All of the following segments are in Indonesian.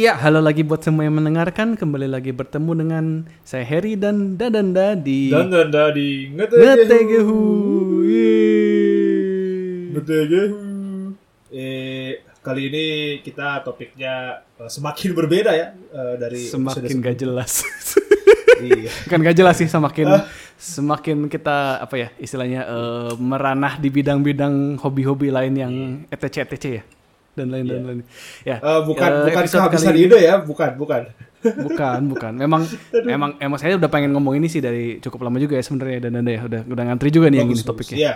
Iya, halo lagi buat semua yang mendengarkan. Kembali lagi bertemu dengan saya Harry dan Dadanda di Dan anda di Ngetegehu. Ngetegehu. Eh, kali ini kita topiknya eh, semakin berbeda ya eh, dari Semakin gak jelas. Iya. Bukan gak jelas sih, semakin semakin kita apa ya istilahnya eh, meranah di bidang-bidang hobi-hobi lain yang etc etc ya dan lain dan lain. Ya. Eh, bukan eh, bukan kehabisan ide ya, bukan bukan. Bukan, bukan. Memang emang emang saya udah pengen ngomong ini sih dari cukup lama juga ya sebenarnya dan ya udah udah ngantri juga nih yang ini Bagus, bagus. topiknya. Iya.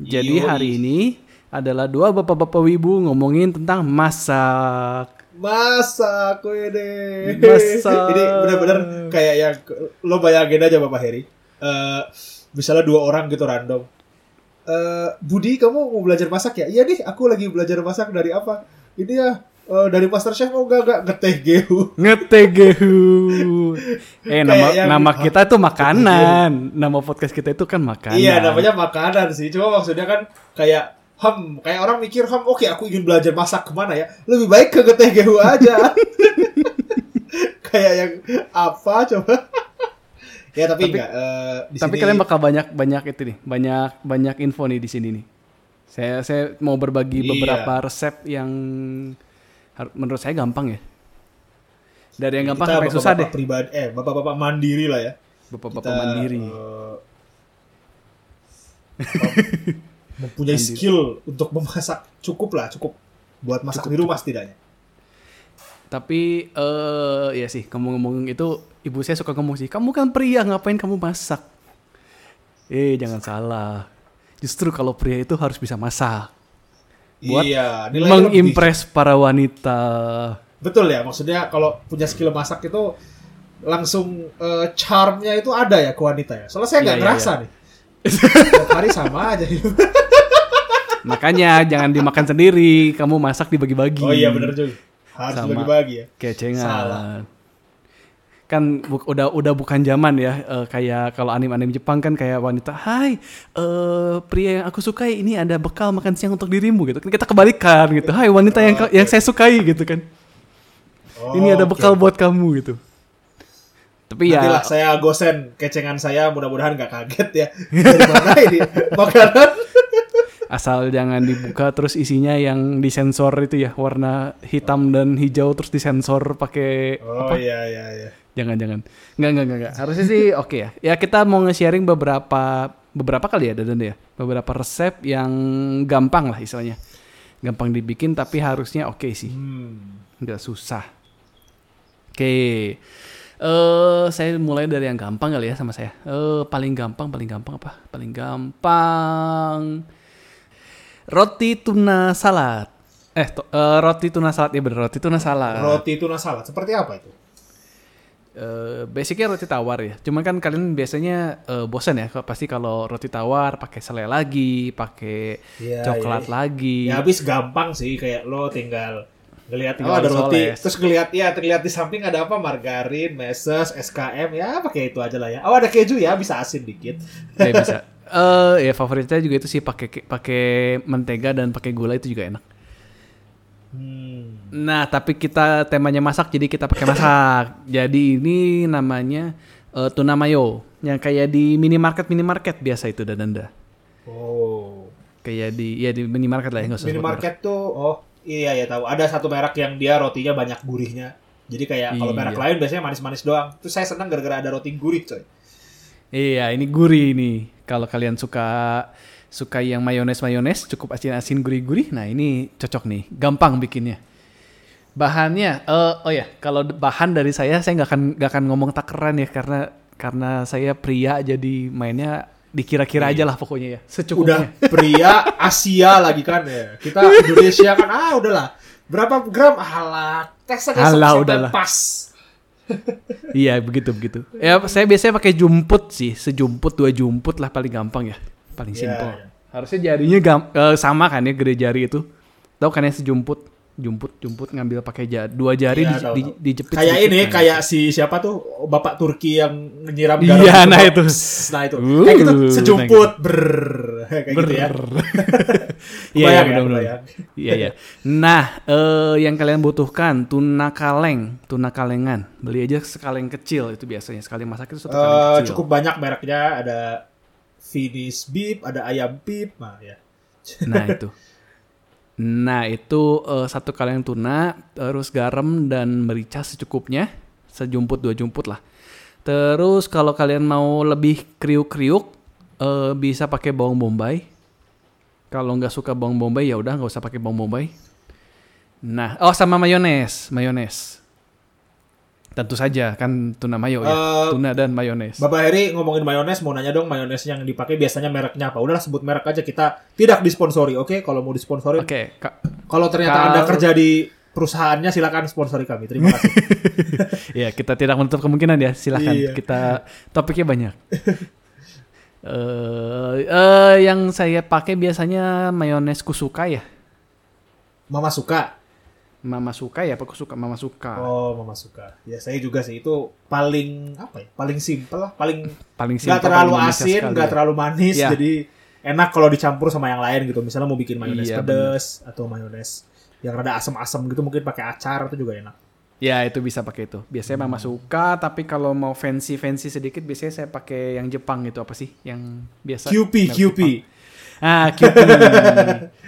Jadi Yoi. hari ini adalah dua bapak-bapak wibu ngomongin tentang masak. Masak ini. Masak. ini benar-benar kayak yang lo bayangin aja Bapak Heri. Eh, misalnya dua orang gitu random. Eh, Budi kamu mau belajar masak ya? Iya nih, aku lagi belajar masak dari apa? Ini ya eh, dari Master Chef oh enggak enggak ngeteh gehu. Ngetegehu. Eh nama yang- nama kita tuh makanan. Nama podcast kita itu kan makanan. Iya, namanya makanan sih. Cuma maksudnya kan kayak hem, kayak orang mikir hem, oke aku ingin belajar masak ke mana ya? Lebih baik ke ngeteh gehu aja. kayak yang apa coba? Ya tapi, Tapi- enggak. eh, di Tapi sini- kalian bakal banyak banyak itu nih, banyak banyak info nih di sini nih. Saya saya mau berbagi Iya. beberapa resep yang menurut saya gampang ya. Dari yang gampang kita sampai susah deh. pribadi eh bapak-bapak mandiri lah ya Bapak-bapak Kita, mandiri. eh, mempunyai Mandiri. skill untuk memasak cukup lah cukup buat masak di rumah setidaknya Tapi eh ya sih, ngomong-ngomong itu ibu saya suka ngomong sih, kamu kan pria ngapain kamu masak? Eh jangan salah. Justru kalau pria itu harus bisa masak. Buat iya lebih. Mengimpress para wanita. betul ya maksudnya kalau punya skill masak itu langsung eh, charmnya itu ada ya ke wanita ya soalnya saya nggak Iya, iya, ngerasa iya. nih Tiap hari sama aja Makanya jangan dimakan sendiri, kamu masak dibagi-bagi. oh iya bener juga harus Sama. bagi-bagi ya Kecengan. Salah. Kan bu- udah udah bukan zaman ya eh, kayak kalau anim-anim Jepang kan kayak wanita, "Hai, eh, pria yang aku sukai ini ada bekal makan siang untuk dirimu." gitu. Kan kita kebalikan gitu. "Hai, wanita yang yang saya sukai." gitu kan. Oh, ini ada bekal buat kamu gitu. Tapi ya Nantilah saya gosen kecengan saya mudah-mudahan nggak kaget ya dari mana ini makanan asal jangan dibuka terus isinya yang disensor itu ya warna hitam dan hijau terus disensor pakai oh iya iya iya. Jangan jangan nggak nggak nggak, nggak. harusnya sih oke ya. Ya kita mau nge-sharing beberapa beberapa kali ya Dadan ya? Beberapa resep yang gampang lah istilahnya. Gampang dibikin tapi harusnya oke sih. Hmm. nggak susah. Oke. Eh saya mulai dari yang gampang kali ya sama saya. Eh paling gampang paling gampang apa? Paling gampang roti tuna salad eh to- eh, roti tuna salad ya bener roti tuna salad roti tuna salad seperti apa itu Eh, basicnya roti tawar ya. Cuman kan kalian biasanya eh, bosan ya, pasti kalau roti tawar pakai selai lagi, pakai Iya, coklat iya. lagi. ya habis gampang sih kayak lo tinggal ngelihat oh ada roti disoles. terus ngelihat ya terlihat di samping ada apa margarin meses SKM ya pakai itu aja lah ya oh ada keju ya bisa asin dikit Ya, bisa. Eh ya favorit saya juga itu sih pakai pakai mentega dan pakai gula itu juga enak. hmm. Nah, tapi kita temanya masak jadi kita pakai masak. jadi ini namanya eh, tuna mayo yang kayak di minimarket minimarket biasa itu dadanda. oh Kayak di ya di minimarket lah ya nggak usah minimarket tuh oh iya ya tahu ada satu merek yang dia rotinya banyak gurihnya jadi kayak kalau Iya. merek lain biasanya manis-manis doang terus saya senang gara-gara ada roti gurih coy Iya, ini gurih nih. Kalau kalian suka suka yang mayones mayones, cukup asin-asin gurih-gurih. Nah ini cocok nih, gampang bikinnya. Bahannya, eh, oh ya, kalau bahan dari saya, saya nggak akan nggak akan ngomong takeran ya karena karena saya pria jadi mainnya dikira-kira aja lah pokoknya ya, udah secukupnya. pria Asia lagi kan ya kita Indonesia kan ah udahlah berapa gram alah tes aja Alah, udahlah. pas Iya begitu begitu. Ya saya biasanya pakai jumput sih, sejumput dua jumput lah paling gampang ya, paling Iya, simpel. iya. Harusnya jarinya gam- eh, sama kan ya gede jari itu. Tahu kan yang sejumput, jumput jumput ngambil pakai ja- dua jari Iya, di, di, dijepit. kayak ini kan. kayak si siapa tuh bapak Turki yang nyiram Iya, garam nah gitu, itu. nah itu. Uh, kayak gitu nah sejumput ber kayak gitu ya. Iya, iya, Bayang ya, bayang. Iya, iya. Nah, eh, yang kalian butuhkan tuna kaleng, tuna kalengan. Beli aja sekaleng kecil itu biasanya sekali masak itu satu kaleng Eh, kecil. cukup banyak mereknya ada finish beef, ada ayam beef, nah ya. Nah itu. Nah itu eh, satu kaleng tuna, terus garam dan merica secukupnya, sejumput dua jumput lah. Terus kalau kalian mau lebih kriuk-kriuk, eh, bisa pakai bawang bombay. Kalau nggak suka bawang bombay ya udah nggak usah pakai bawang bombay. Nah, oh sama mayones, mayones. Tentu saja kan tuna mayo ya, Eh, tuna dan mayones. Bapak Heri ngomongin mayones, mau nanya dong mayones yang dipakai biasanya mereknya apa? Udahlah sebut merek aja kita tidak disponsori, oke? Kalau mau disponsori, Oke, Kak. kalau ternyata Anda kerja di perusahaannya silakan sponsori kami. Terima kasih. ya kita tidak menutup kemungkinan ya silahkan Iya. kita topiknya banyak eh eh, yang saya pakai biasanya mayones kusuka ya Mama suka. Mama suka ya apa kusuka mama suka Oh, Mama suka. Ya saya juga sih itu paling apa ya? Paling simpel lah, paling paling simpel, terlalu paling Indonesia asin, nggak ya. terlalu manis, Iya. jadi enak kalau dicampur sama yang lain gitu. Misalnya mau bikin mayones Iya, pedas atau mayones yang rada asam-asam gitu mungkin pakai acar itu juga enak. ya itu bisa pakai itu biasanya mama suka tapi kalau mau fancy fancy sedikit biasanya saya pakai yang Jepang itu apa sih yang biasa QP, QP. Ah QP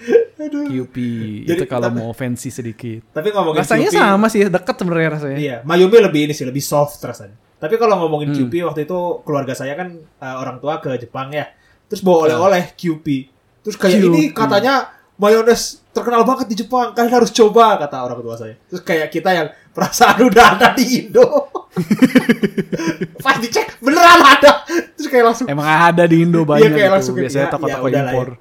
QP Jadi, itu kalau tapi- mau fancy sedikit Tapi ngomongin rasanya QP, sama sih dekat sebenarnya rasanya Iya, Mayumi lebih ini sih, lebih soft rasanya. Tapi kalau ngomongin Hmm. QP waktu itu keluarga saya kan uh, orang tua ke Jepang ya. Terus bawa oleh-oleh QP. Terus kayak QP. ini katanya mayones terkenal banget di Jepang, kalian harus coba kata orang tua saya. Terus kayak kita yang perasaan udah ada di Indo. Pas dicek beneran ada. Terus kayak langsung Emang ada di Indo banyak Iya, kayak gitu. langsung Biasanya ya, toko-toko ya udahlah impor. Ya,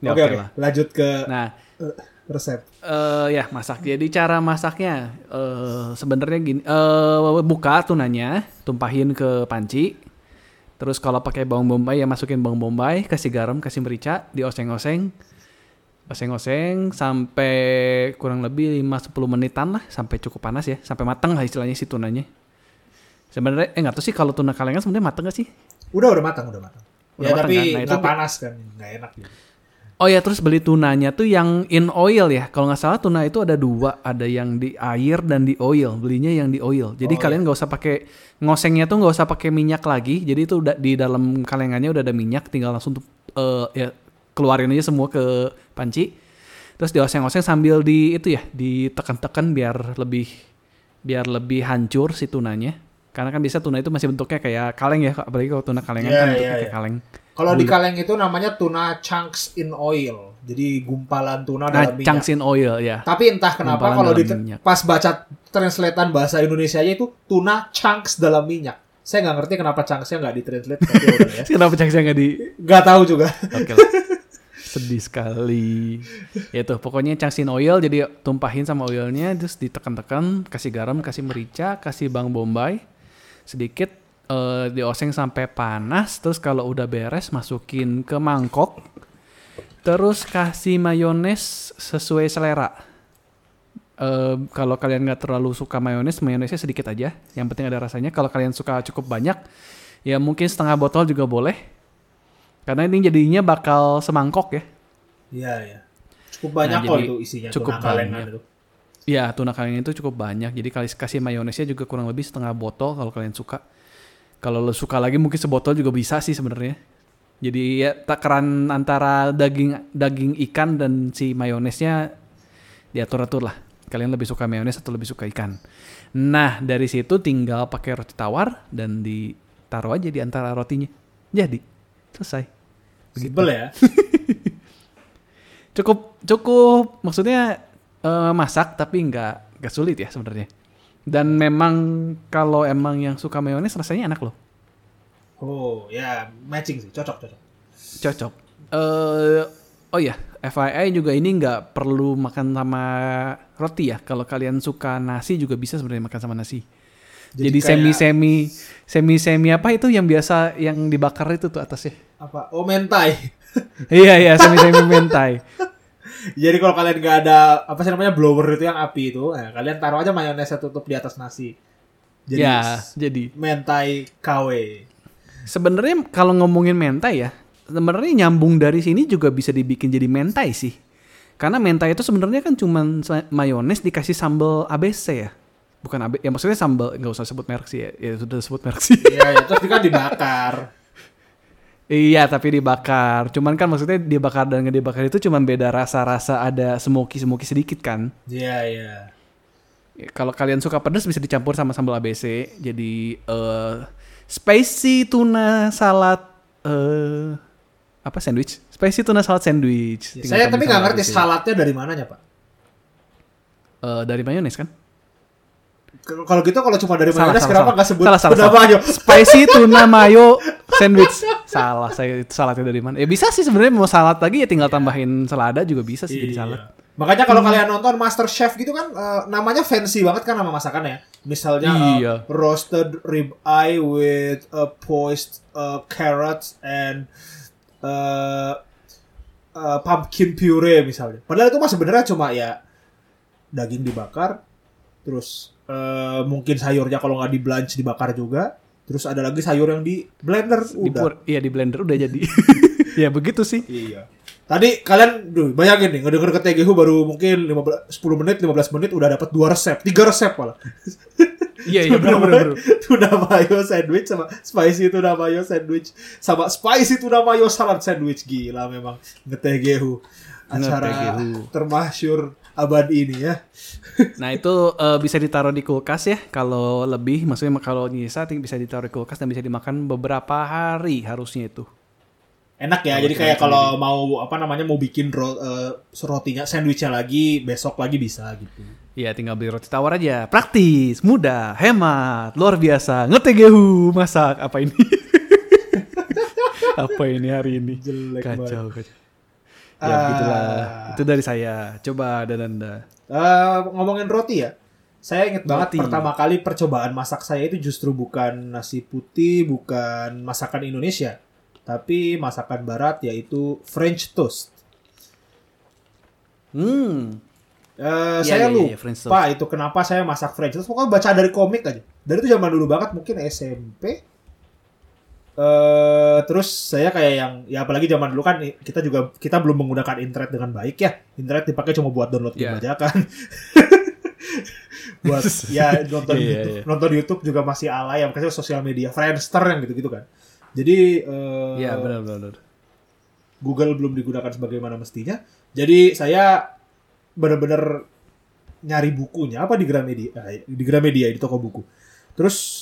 Oke oke oke, lah. lanjut ke Nah, uh, resep. eh ya masak. Jadi cara masaknya eh sebenarnya gini, eh buka tunanya, tumpahin ke panci. Terus kalau pakai bawang bombay ya masukin bawang bombay, kasih garam, kasih merica, dioseng-oseng. Oseng-oseng sampai kurang lebih 5-10 menitan lah sampai cukup panas ya, sampai matang lah istilahnya si tunanya. Sebenarnya eh nggak tahu sih kalau tuna kalengan sebenarnya matang gak sih? Udah udah matang, udah matang. Udah ya matang tapi kan? Nah, itu panas kan, nggak enak gitu. Oh ya terus beli tunanya tuh yang in oil ya. Kalau nggak salah tuna itu ada dua, ada yang di air dan di oil. Belinya yang di oil. Jadi Oh, kalian nggak usah pakai ngosengnya tuh nggak usah pakai minyak lagi. Jadi itu udah di dalam kalengannya udah ada minyak, tinggal langsung tuh eh, ya keluarin aja semua ke panci. Terus dioseng-oseng sambil di itu ya ditekan-tekan biar lebih biar lebih hancur si tunanya. Karena kan biasa tuna itu masih bentuknya kayak kaleng ya, apalagi kalau tuna kalengan Iya, kan iya, bentuknya kayak iya. kaleng. Kalau di kaleng itu namanya tuna chunks in oil. Jadi gumpalan tuna Nah, dalam minyak. chunks in oil ya. Tapi entah kenapa kalau di minyak. pas baca translatean bahasa Indonesia itu tuna chunks dalam minyak. Saya nggak ngerti kenapa chunksnya nggak ditranslate ya. Kenapa chunksnya nggak di Nggak tahu juga. Oke lah. Sedih sekali. Ya tuh, pokoknya changsin oil jadi tumpahin sama oilnya terus ditekan-tekan, kasih garam, kasih merica, kasih bawang bombay sedikit eh, dioseng sampai panas terus kalau udah beres masukin ke mangkok. Terus kasih mayones sesuai selera. Eh, kalau kalian nggak terlalu suka mayones, mayonesnya sedikit aja. Yang penting ada rasanya. Kalau kalian suka cukup banyak, ya mungkin setengah botol juga boleh. Karena ini jadinya bakal semangkok ya. Iya ya. Cukup banyak Nah, kok itu isinya cukup tuna kalengan banyak. itu. Ya, tuna kalengan itu cukup banyak. Jadi kali kasih mayonesnya juga kurang lebih setengah botol kalau kalian suka. Kalau lo suka lagi mungkin sebotol juga bisa sih sebenarnya. Jadi ya takaran antara daging daging ikan dan si mayonesnya diatur-atur lah. Kalian lebih suka mayones atau lebih suka ikan. Nah, dari situ tinggal pakai roti tawar dan ditaruh aja di antara rotinya. Jadi, selesai. Simple ya. cukup cukup maksudnya eh, masak tapi nggak nggak sulit ya sebenarnya dan memang kalau emang yang suka mayones rasanya enak loh Oh ya matching sih, cocok cocok. cocok eh oh ya FYI juga ini nggak perlu makan sama roti ya kalau kalian suka nasi juga bisa sebenarnya makan sama nasi Jadi jadi, semi semi semi semi apa itu yang biasa yang dibakar itu tuh atasnya Apa? Oh mentai. iya iya semi semi mentai Jadi kalau kalian nggak ada apa sih namanya blower itu yang api itu, nah, kalian taruh aja mayonesnya tutup di atas nasi. Jadi ya jadi mentai KW. Sebenarnya kalau ngomongin mentai ya, sebenarnya nyambung dari sini juga bisa dibikin jadi mentai sih. Karena mentai itu sebenarnya kan cuman mayones dikasih sambal ABC ya. Bukan AB, ya maksudnya sambal nggak usah sebut merek sih ya. Ya sudah sebut merek sih. Iya, ya, terus kan dibakar. iya, tapi dibakar. Cuman kan maksudnya dibakar dan nggak dibakar itu cuman beda rasa-rasa ada smoky-smoky sedikit kan. Iya, iya. Ya, Kalau kalian suka pedas bisa dicampur sama sambal ABC. Jadi eh spicy tuna salad eh apa sandwich? Spicy tuna salad sandwich. Ya, Tinggal saya tapi nggak ngerti saladnya dari mananya, Pak. Eh, dari mayones kan? Kalau gitu kalau cuma dari Salah, mayones salah, kenapa nggak sebut Salah, salah, tuna salah. mayo? Spicy tuna mayo sandwich. Salah, saya itu saladnya dari mana? Ya bisa sih sebenarnya mau salad lagi ya tinggal tambahin selada juga bisa sih jadi Iya. salad. Makanya kalau kalian nonton Master Chef gitu kan eh, namanya fancy banget kan nama masakannya. Misalnya eh, Iya. roasted rib eye with a poised uh, carrots and uh, uh, pumpkin puree misalnya. Padahal itu mah sebenarnya cuma ya daging dibakar, terus eh, mungkin sayurnya kalau nggak di blanch dibakar juga, terus ada lagi sayur yang di blender udah. iya di blender udah jadi. ya begitu sih. Iya. Tadi kalian duh, bayangin nih ngedenger ke TGH baru mungkin 15 10 menit 15 menit udah dapat dua resep, tiga resep malah. Iya iya benar benar. tuna mayo sandwich sama spicy tuna mayo sandwich sama spicy tuna mayo salad sandwich gila memang ngetegehu acara Ngetegehu. termasyur abad ini ya. Nah itu eh, bisa ditaruh di kulkas ya. Kalau lebih, maksudnya kalau nyisa bisa ditaruh di kulkas dan bisa dimakan beberapa hari harusnya itu. Enak ya, Kalau jadi kayak itu kalau mau apa namanya mau bikin ro, eh, rotinya sandwichnya lagi besok lagi bisa gitu. Iya tinggal beli roti tawar aja. Praktis, mudah, hemat, luar biasa. Ngetegehu masak apa ini? apa ini hari ini? Jelek kacau, kacau. Ya Ah. begitulah. Itu dari saya. Coba Dananda. Eh, ngomongin roti ya. Saya inget banget Roti. pertama kali percobaan masak saya itu justru bukan nasi putih, bukan masakan Indonesia, tapi masakan barat yaitu French toast. Hmm. Eh, Iya, saya iya, lupa French toast. itu kenapa saya masak French toast. Pokoknya baca dari komik aja. Dari itu zaman dulu banget mungkin SMP. Eh terus saya kayak yang ya apalagi zaman dulu kan kita juga kita belum menggunakan internet dengan baik ya. Internet dipakai cuma buat download game Iya. aja kan. buat ya nonton Iya, YouTube, iya. nonton YouTube juga masih alay ya makanya sosial media Friendster yang gitu-gitu kan. Jadi eh, Iya benar benar. Google belum digunakan sebagaimana mestinya. Jadi saya benar-benar nyari bukunya apa di Gramedia, eh, di Gramedia di toko buku. Terus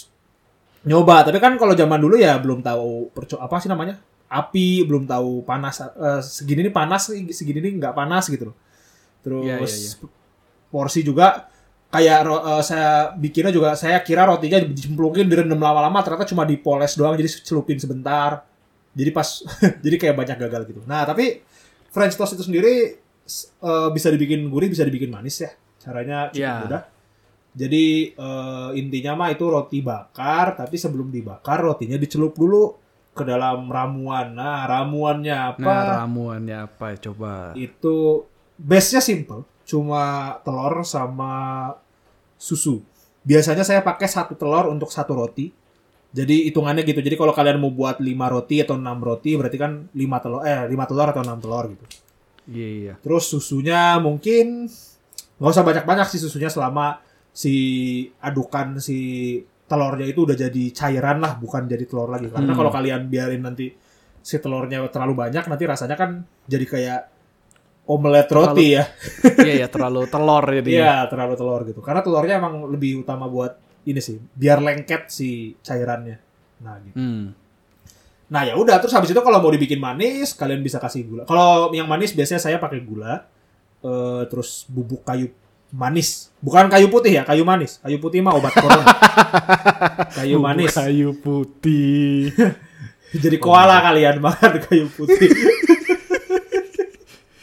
nyoba, tapi kan kalau zaman dulu ya belum tahu perco apa sih namanya? Api, belum tahu panas eh, segini ini panas, segini ini nggak panas gitu loh. Terus Iya, iya, iya. porsi juga kayak eh, saya bikinnya juga saya kira rotinya dicemplungin direndam lama-lama ternyata cuma dipoles doang jadi celupin sebentar. Jadi pas jadi kayak banyak gagal gitu. Nah, tapi French toast itu sendiri eh, bisa dibikin gurih, bisa dibikin manis ya. Caranya cukup Iya. mudah. Jadi eh, intinya mah itu roti bakar, tapi sebelum dibakar rotinya dicelup dulu ke dalam ramuan. Nah, ramuannya apa? Nah ramuannya apa coba? itu base-nya simple, cuma telur sama susu. Biasanya saya pakai satu telur untuk satu roti. Jadi hitungannya gitu. Jadi kalau kalian mau buat 5 roti atau 6 roti berarti kan 5 telur eh 5 telur atau 6 telur gitu. Iya iya. Terus susunya mungkin nggak usah banyak-banyak sih susunya selama si adukan si telurnya itu udah jadi cairan lah, bukan jadi telur lagi. Karena Hmm. kalau kalian biarin nanti si telurnya terlalu banyak, nanti rasanya kan jadi kayak omelet roti ya. Iya ya terlalu telur jadi. Iya, terlalu telur gitu. Karena telurnya emang lebih utama buat ini sih, biar lengket si cairannya. Nah, gitu. Hmm. Nah ya udah terus habis itu kalau mau dibikin manis kalian bisa kasih gula. Kalau yang manis biasanya saya pakai gula, eh, terus bubuk kayu manis, bukan kayu putih ya, kayu manis. Kayu putih mah obat corona. kayu manis. Kayu putih. Jadi koala kalian makan kayu putih.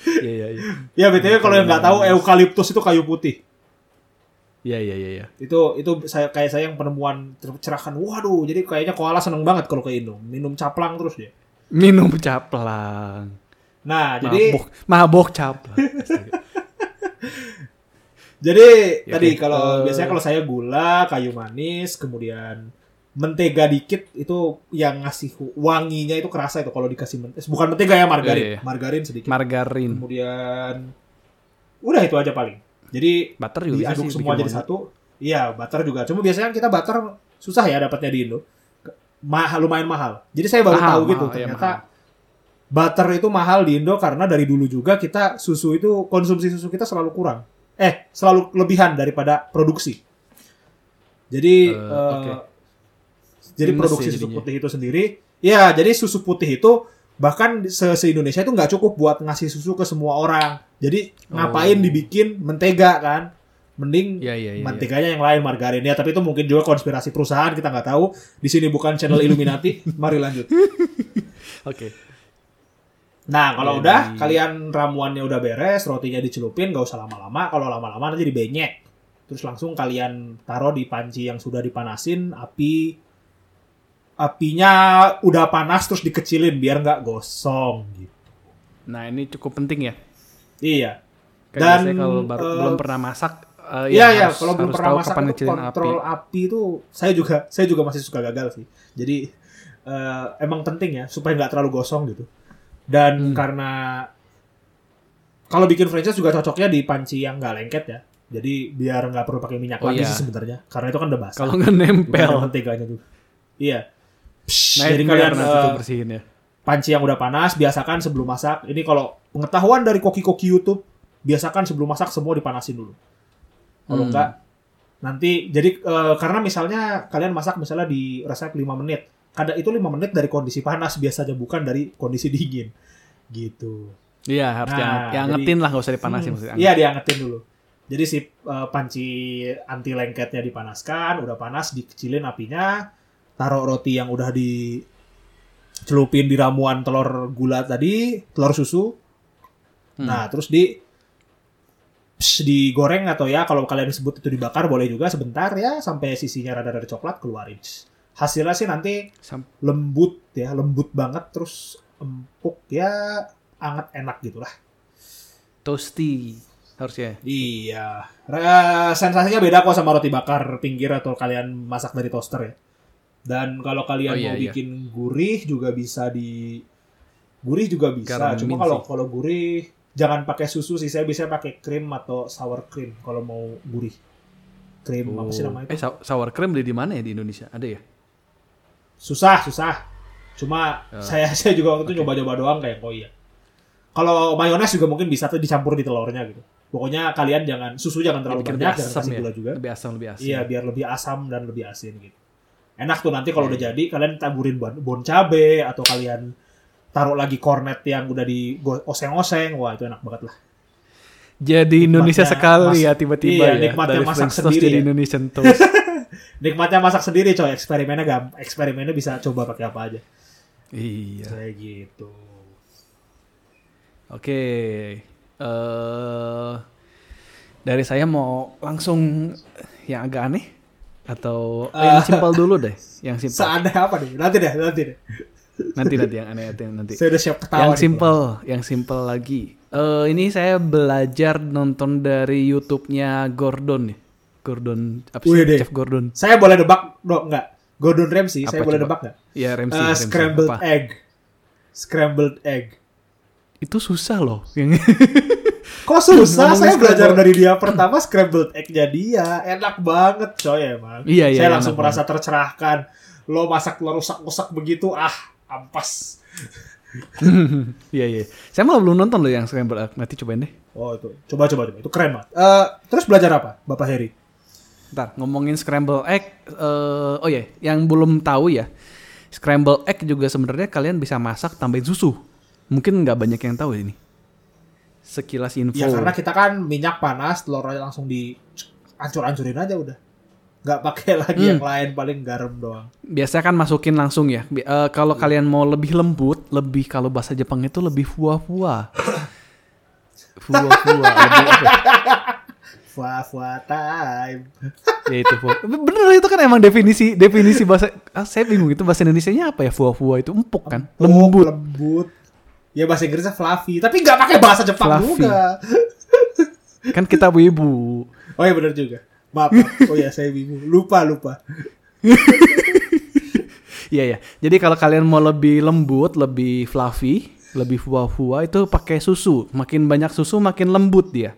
Iya iya iya. ya btw kalau yang nggak tahu eukaliptus itu kayu putih. Iya iya iya. iya. Itu itu saya kayak saya yang penemuan tercerahkan. Waduh, jadi kayaknya koala seneng banget kalau kayak minum, minum caplang terus dia. Minum caplang. Nah, jadi Mabok, mabok caplang. Jadi Ya, tadi oke. kalau Eh. biasanya kalau saya gula, kayu manis, kemudian mentega dikit itu yang ngasih wanginya itu kerasa itu kalau dikasih mentega. Bukan mentega ya margarin, Iya, iya. margarin sedikit. Margarin. Kemudian udah itu aja paling. Jadi Butter juga diaduk sih semua jadi satu. Iya, butter juga. Cuma biasanya kan kita butter susah ya dapatnya di Indo. Mahal lumayan mahal. Jadi saya baru Mahal, tahu gitu mahal, iya, ternyata mahal. butter itu mahal di Indo karena dari dulu juga kita susu itu konsumsi susu kita selalu kurang. Eh, selalu kelebihan daripada produksi. Jadi Eh, eh, oke. jadi Minus produksi ya susu putih itu sendiri, ya jadi susu putih itu bahkan se, se Indonesia itu nggak cukup buat ngasih susu ke semua orang. Jadi ngapain Oh. dibikin mentega kan? Mending Iya, iya, iya. menteganya yang lain margarin ya. Tapi itu mungkin juga konspirasi perusahaan kita nggak tahu. Di sini bukan channel Illuminati. Mari lanjut. Oke. Nah kalau Jadi- udah kalian ramuannya udah beres, rotinya dicelupin, nggak usah lama-lama. Kalau lama-lama nanti dibenyek. Terus langsung kalian taruh di panci yang sudah dipanasin, api apinya udah panas terus dikecilin biar nggak gosong gitu. Nah, ini cukup penting ya. Iya. Kayak Dan, kalau baru, eh, belum pernah masak eh, Iya iya, harus- kalau belum harus pernah tahu masak kapan itu kontrol api. itu saya juga saya juga masih suka gagal sih. Jadi eh, emang penting ya supaya nggak terlalu gosong gitu. Dan Hmm. karena kalau bikin franchise juga cocoknya di panci yang nggak lengket ya. Jadi biar nggak perlu pakai minyak Oh, lagi iya. sih sebenarnya. Karena itu kan udah basah. Kalau nggak Bukan nempel. menteganya tuh. Iya. Psh, Nah, jadi kalian tuh bersihin ya. panci yang udah panas biasakan sebelum masak. Ini kalau pengetahuan dari koki-koki YouTube, biasakan sebelum masak semua dipanasin dulu. Kalau Hmm. enggak nanti jadi eh, karena misalnya kalian masak misalnya di resep 5 menit. Kadang itu 5 menit dari kondisi panas biasanya bukan dari kondisi dingin. Gitu. Iya, harus Nah, dianget- diangetin lah, nggak usah dipanasin Hmm. Iya, diangetin dulu. Jadi si eh, panci anti lengketnya dipanaskan, udah panas dikecilin apinya, taruh roti yang udah dicelupin di ramuan telur gula tadi, telur susu. Hmm. Nah, terus di psh, digoreng atau ya kalau kalian sebut itu dibakar boleh juga sebentar ya sampai sisinya rada-rada coklat keluarin. Hasilnya sih nanti lembut ya, lembut banget terus empuk ya, anget enak gitu lah. toasty harusnya. Iya. Re- sensasinya beda kok sama roti bakar pinggir atau kalian masak dari toaster ya. Dan kalau kalian Oh, iya, mau iya. bikin gurih juga bisa di gurih juga bisa. Cuma kalau sih. kalau gurih jangan pakai susu sih. Saya bisa pakai krim atau sour cream kalau mau gurih. Krim apa sih namanya Eh, itu? sour- sour cream di di mana ya di Indonesia? Ada ya? Susah, susah. Cuma Oh. saya saya juga waktu itu nyoba-nyoba doang kayak oh iya. Kalau mayones juga mungkin bisa tuh dicampur di telurnya gitu. Pokoknya kalian jangan susu jangan terlalu Bikin banyak, jangan kasih ya. gula juga. Lebih asam, lebih asin. Iya, biar lebih asam dan lebih asin gitu. Enak tuh nanti kalau udah jadi kalian taburin bon, bon cabe atau kalian taruh lagi cornet yang udah di go- oseng-oseng. Wah, itu enak banget lah. Jadi Indonesia sekali mas- ya tiba-tiba iya, ya. nikmatnya Dari masak French toast sendiri jadi ya. Indonesian toast. Nikmatnya masak sendiri coy, eksperimennya gam eksperimennya bisa coba pakai apa aja. iya. Kayak gitu. Oke. eh dari saya mau langsung yang agak aneh atau eh, yang Ah. simpel dulu deh, yang simpel. Seaneh apa nih? Nanti deh, nanti deh. Nanti nanti yang aneh nanti nanti. Saya udah siap ketawa. yang simple, yang simple lagi. Eh ini saya belajar nonton dari YouTube-nya Gordon nih. Gordon apa sih? Chef Gordon. Saya boleh nebak, no, enggak. Gordon Ramsay, saya Apa boleh coba? nebak nggak? Ya Ramsay. Ramsay. scrambled Apa? egg. Scrambled egg. Itu susah loh. Yang Kok susah? Saya belajar dari dia pertama scrambled egg-nya dia. Enak banget coy emang. Iya, iya, Saya enak langsung banget. merasa tercerahkan. Lo masak telur rusak-rusak begitu, ah ampas. Iya iya. Saya malah belum nonton loh yang scrambled egg. Nanti cobain deh. Oh itu, coba coba coba. Itu keren banget. Eh, terus belajar apa, Bapak Heri? Ntar ngomongin scramble egg, eh oh ya, yang belum tahu ya, scramble egg juga sebenarnya kalian bisa masak tambahin susu. Mungkin nggak banyak yang tahu ini. Sekilas info. Ya karena kita kan minyak panas, telurnya langsung di ancur-ancurin aja udah. Nggak pakai lagi Hmm. yang lain, paling garam doang. Biasanya kan masukin langsung ya. Eh, kalau kalian mau lebih lembut, lebih kalau bahasa Jepang itu lebih fuwa-fuwa. Fuwa-fuwa. lebih apa? Fuah-fuah time. ya itu fuwa. Bener itu kan emang definisi definisi bahasa. Ah, saya bingung itu bahasa Indonesia-nya apa ya fuwa-fuwa itu empuk kan, Oh, lembut. lembut. Ya bahasa Inggrisnya fluffy, tapi nggak pakai bahasa Jepang Fluffy. juga. Kan kita wibu. Oh iya benar juga. Maaf. Oh ya saya bingung. Lupa lupa. Iya ya. Jadi kalau kalian mau lebih lembut, lebih fluffy, lebih fuwa-fuwa itu pakai susu. Makin banyak susu makin lembut dia.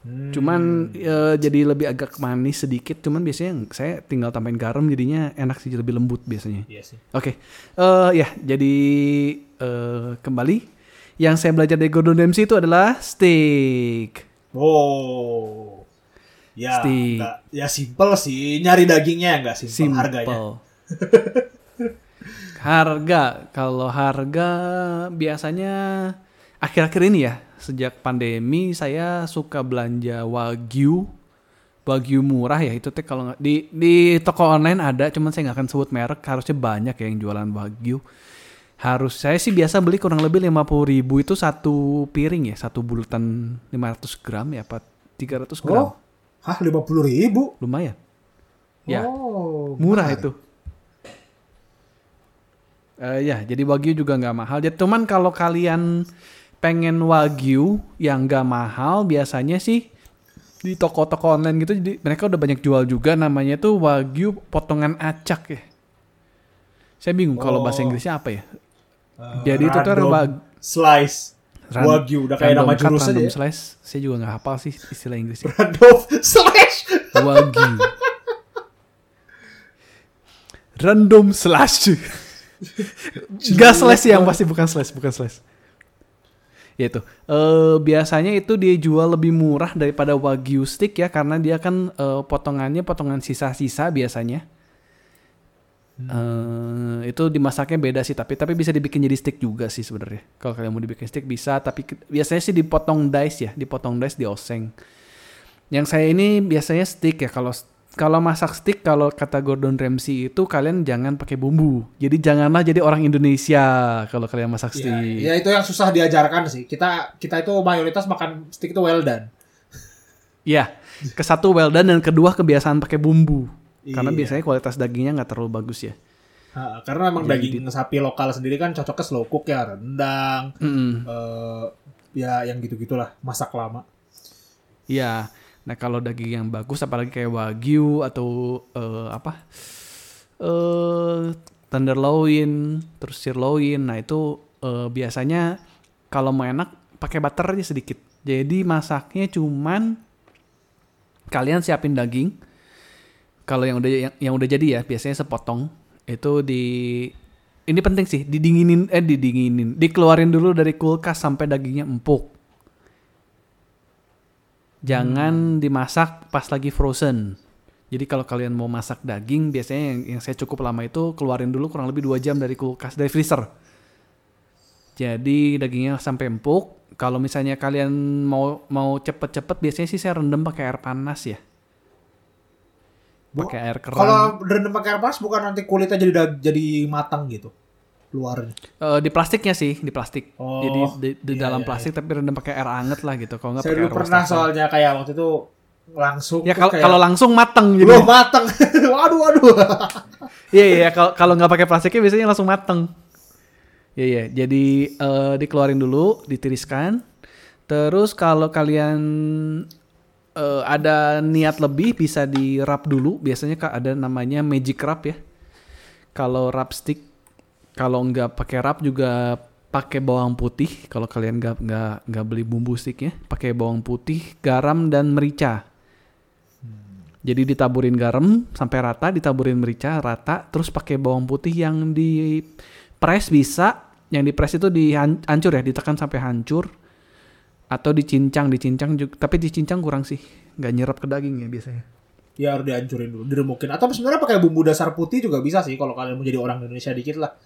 Hmm. Cuman eh, jadi lebih agak manis sedikit. Cuman biasanya saya tinggal tambahin garam jadinya enak sih lebih lembut biasanya. Iya sih. Oke, eh ya jadi eh, kembali yang saya belajar dari Gordon Ramsay itu adalah steak. Oh. Ya, Steak. nggak- ya simple sih. Nyari dagingnya nggak simple, Simple. harganya. harga kalau harga biasanya akhir-akhir ini ya sejak pandemi saya suka belanja wagyu wagyu murah ya itu teh kalau di di toko online ada cuman saya nggak akan sebut merek harusnya banyak ya yang jualan wagyu harus saya sih biasa beli kurang lebih 50.000 ribu itu satu piring ya satu bulatan 500 gram ya apa 300 gram Oh. Hah, 50 ribu? lumayan ya Oh, murah mahal. itu. Eh, ya, jadi wagyu juga nggak mahal. Jadi cuman kalau kalian pengen wagyu yang nggak mahal, biasanya sih di toko-toko online gitu, jadi mereka udah banyak jual juga. Namanya tuh wagyu potongan acak ya. Saya bingung kalau bahasa Oh. Inggrisnya apa ya. Eh, Jadi itu tuh random wag- slice. Ran- Wagyu, udah kayak random nama cut, jurus aja random ya. slice. Saya juga nggak hafal sih istilah Inggrisnya. Random slash. Wagyu. Random slash. Gak slash yang pasti bukan slash, bukan slash. Ya itu. Eh, biasanya itu dia jual lebih murah daripada wagyu stick ya karena dia kan eh, potongannya potongan sisa-sisa biasanya. Eh, itu dimasaknya beda sih tapi tapi bisa dibikin jadi stick juga sih sebenarnya. Kalau kalian mau dibikin stick bisa tapi biasanya sih dipotong dice ya, dipotong dice dioseng. Yang saya ini biasanya stick ya kalau kalau masak stick kalau kata Gordon Ramsay itu kalian jangan pakai bumbu. Jadi janganlah jadi orang Indonesia kalau kalian masak stick. Ya, ya itu yang susah diajarkan sih. Kita kita itu mayoritas makan stick itu well done. Iya. Ke satu well done dan kedua kebiasaan pakai bumbu. Karena Iya. biasanya kualitas dagingnya nggak terlalu bagus ya. Ha, karena emang Jadi daging sapi lokal sendiri kan cocoknya slow cook ya, rendang, Mm-mm. eh ya yang gitu-gitulah, masak lama. Iya. Nah kalau daging yang bagus apalagi kayak wagyu atau eh, apa eh tenderloin, terus sirloin. Nah itu eh, biasanya kalau mau enak pakai butter aja sedikit. Jadi masaknya cuman kalian siapin daging. Kalau yang udah yang, yang udah jadi ya biasanya sepotong itu di ini penting sih didinginin eh didinginin dikeluarin dulu dari kulkas sampai dagingnya empuk. Jangan dimasak pas lagi frozen. Jadi kalau kalian mau masak daging, biasanya yang, yang saya cukup lama itu keluarin dulu kurang lebih 2 jam dari kulkas, dari freezer. Jadi dagingnya sampai empuk. Kalau misalnya kalian mau mau cepet-cepet, biasanya sih saya rendam pakai air panas ya. Pakai air keran. Kalau rendam pakai air panas bukan nanti kulitnya jadi jadi matang gitu. Luarnya. Eh, di plastiknya sih, di plastik. Oh, Jadi di, di iya, dalam iya, plastik tapi rendam pakai air anget lah gitu. Kalau nggak Saya pakai air pernah wastafel. soalnya kayak waktu itu langsung Ya kalau kayak, kalau langsung mateng jadi. belum matang. waduh waduh. Iya iya kalau kalau nggak pakai plastiknya biasanya langsung mateng. Iya iya. Jadi eh, dikeluarin dulu, ditiriskan. Terus kalau kalian eh, ada niat lebih bisa di wrap dulu. Biasanya ada namanya magic wrap ya. Kalau wrap stick, kalau nggak pakai wrap juga pakai bawang putih. Kalau kalian nggak nggak nggak beli bumbu sticknya, pakai bawang putih, garam dan merica. Jadi ditaburin garam sampai rata, ditaburin merica rata, terus pakai bawang putih yang di press bisa, yang di press itu dihancur ya, ditekan sampai hancur, atau dicincang, dicincang juga, tapi dicincang kurang sih, nggak nyerap ke daging ya biasanya. ya harus dihancurin dulu, diremukin. Atau sebenarnya pakai bumbu dasar putih juga bisa sih kalau kalian mau jadi orang Indonesia dikit lah.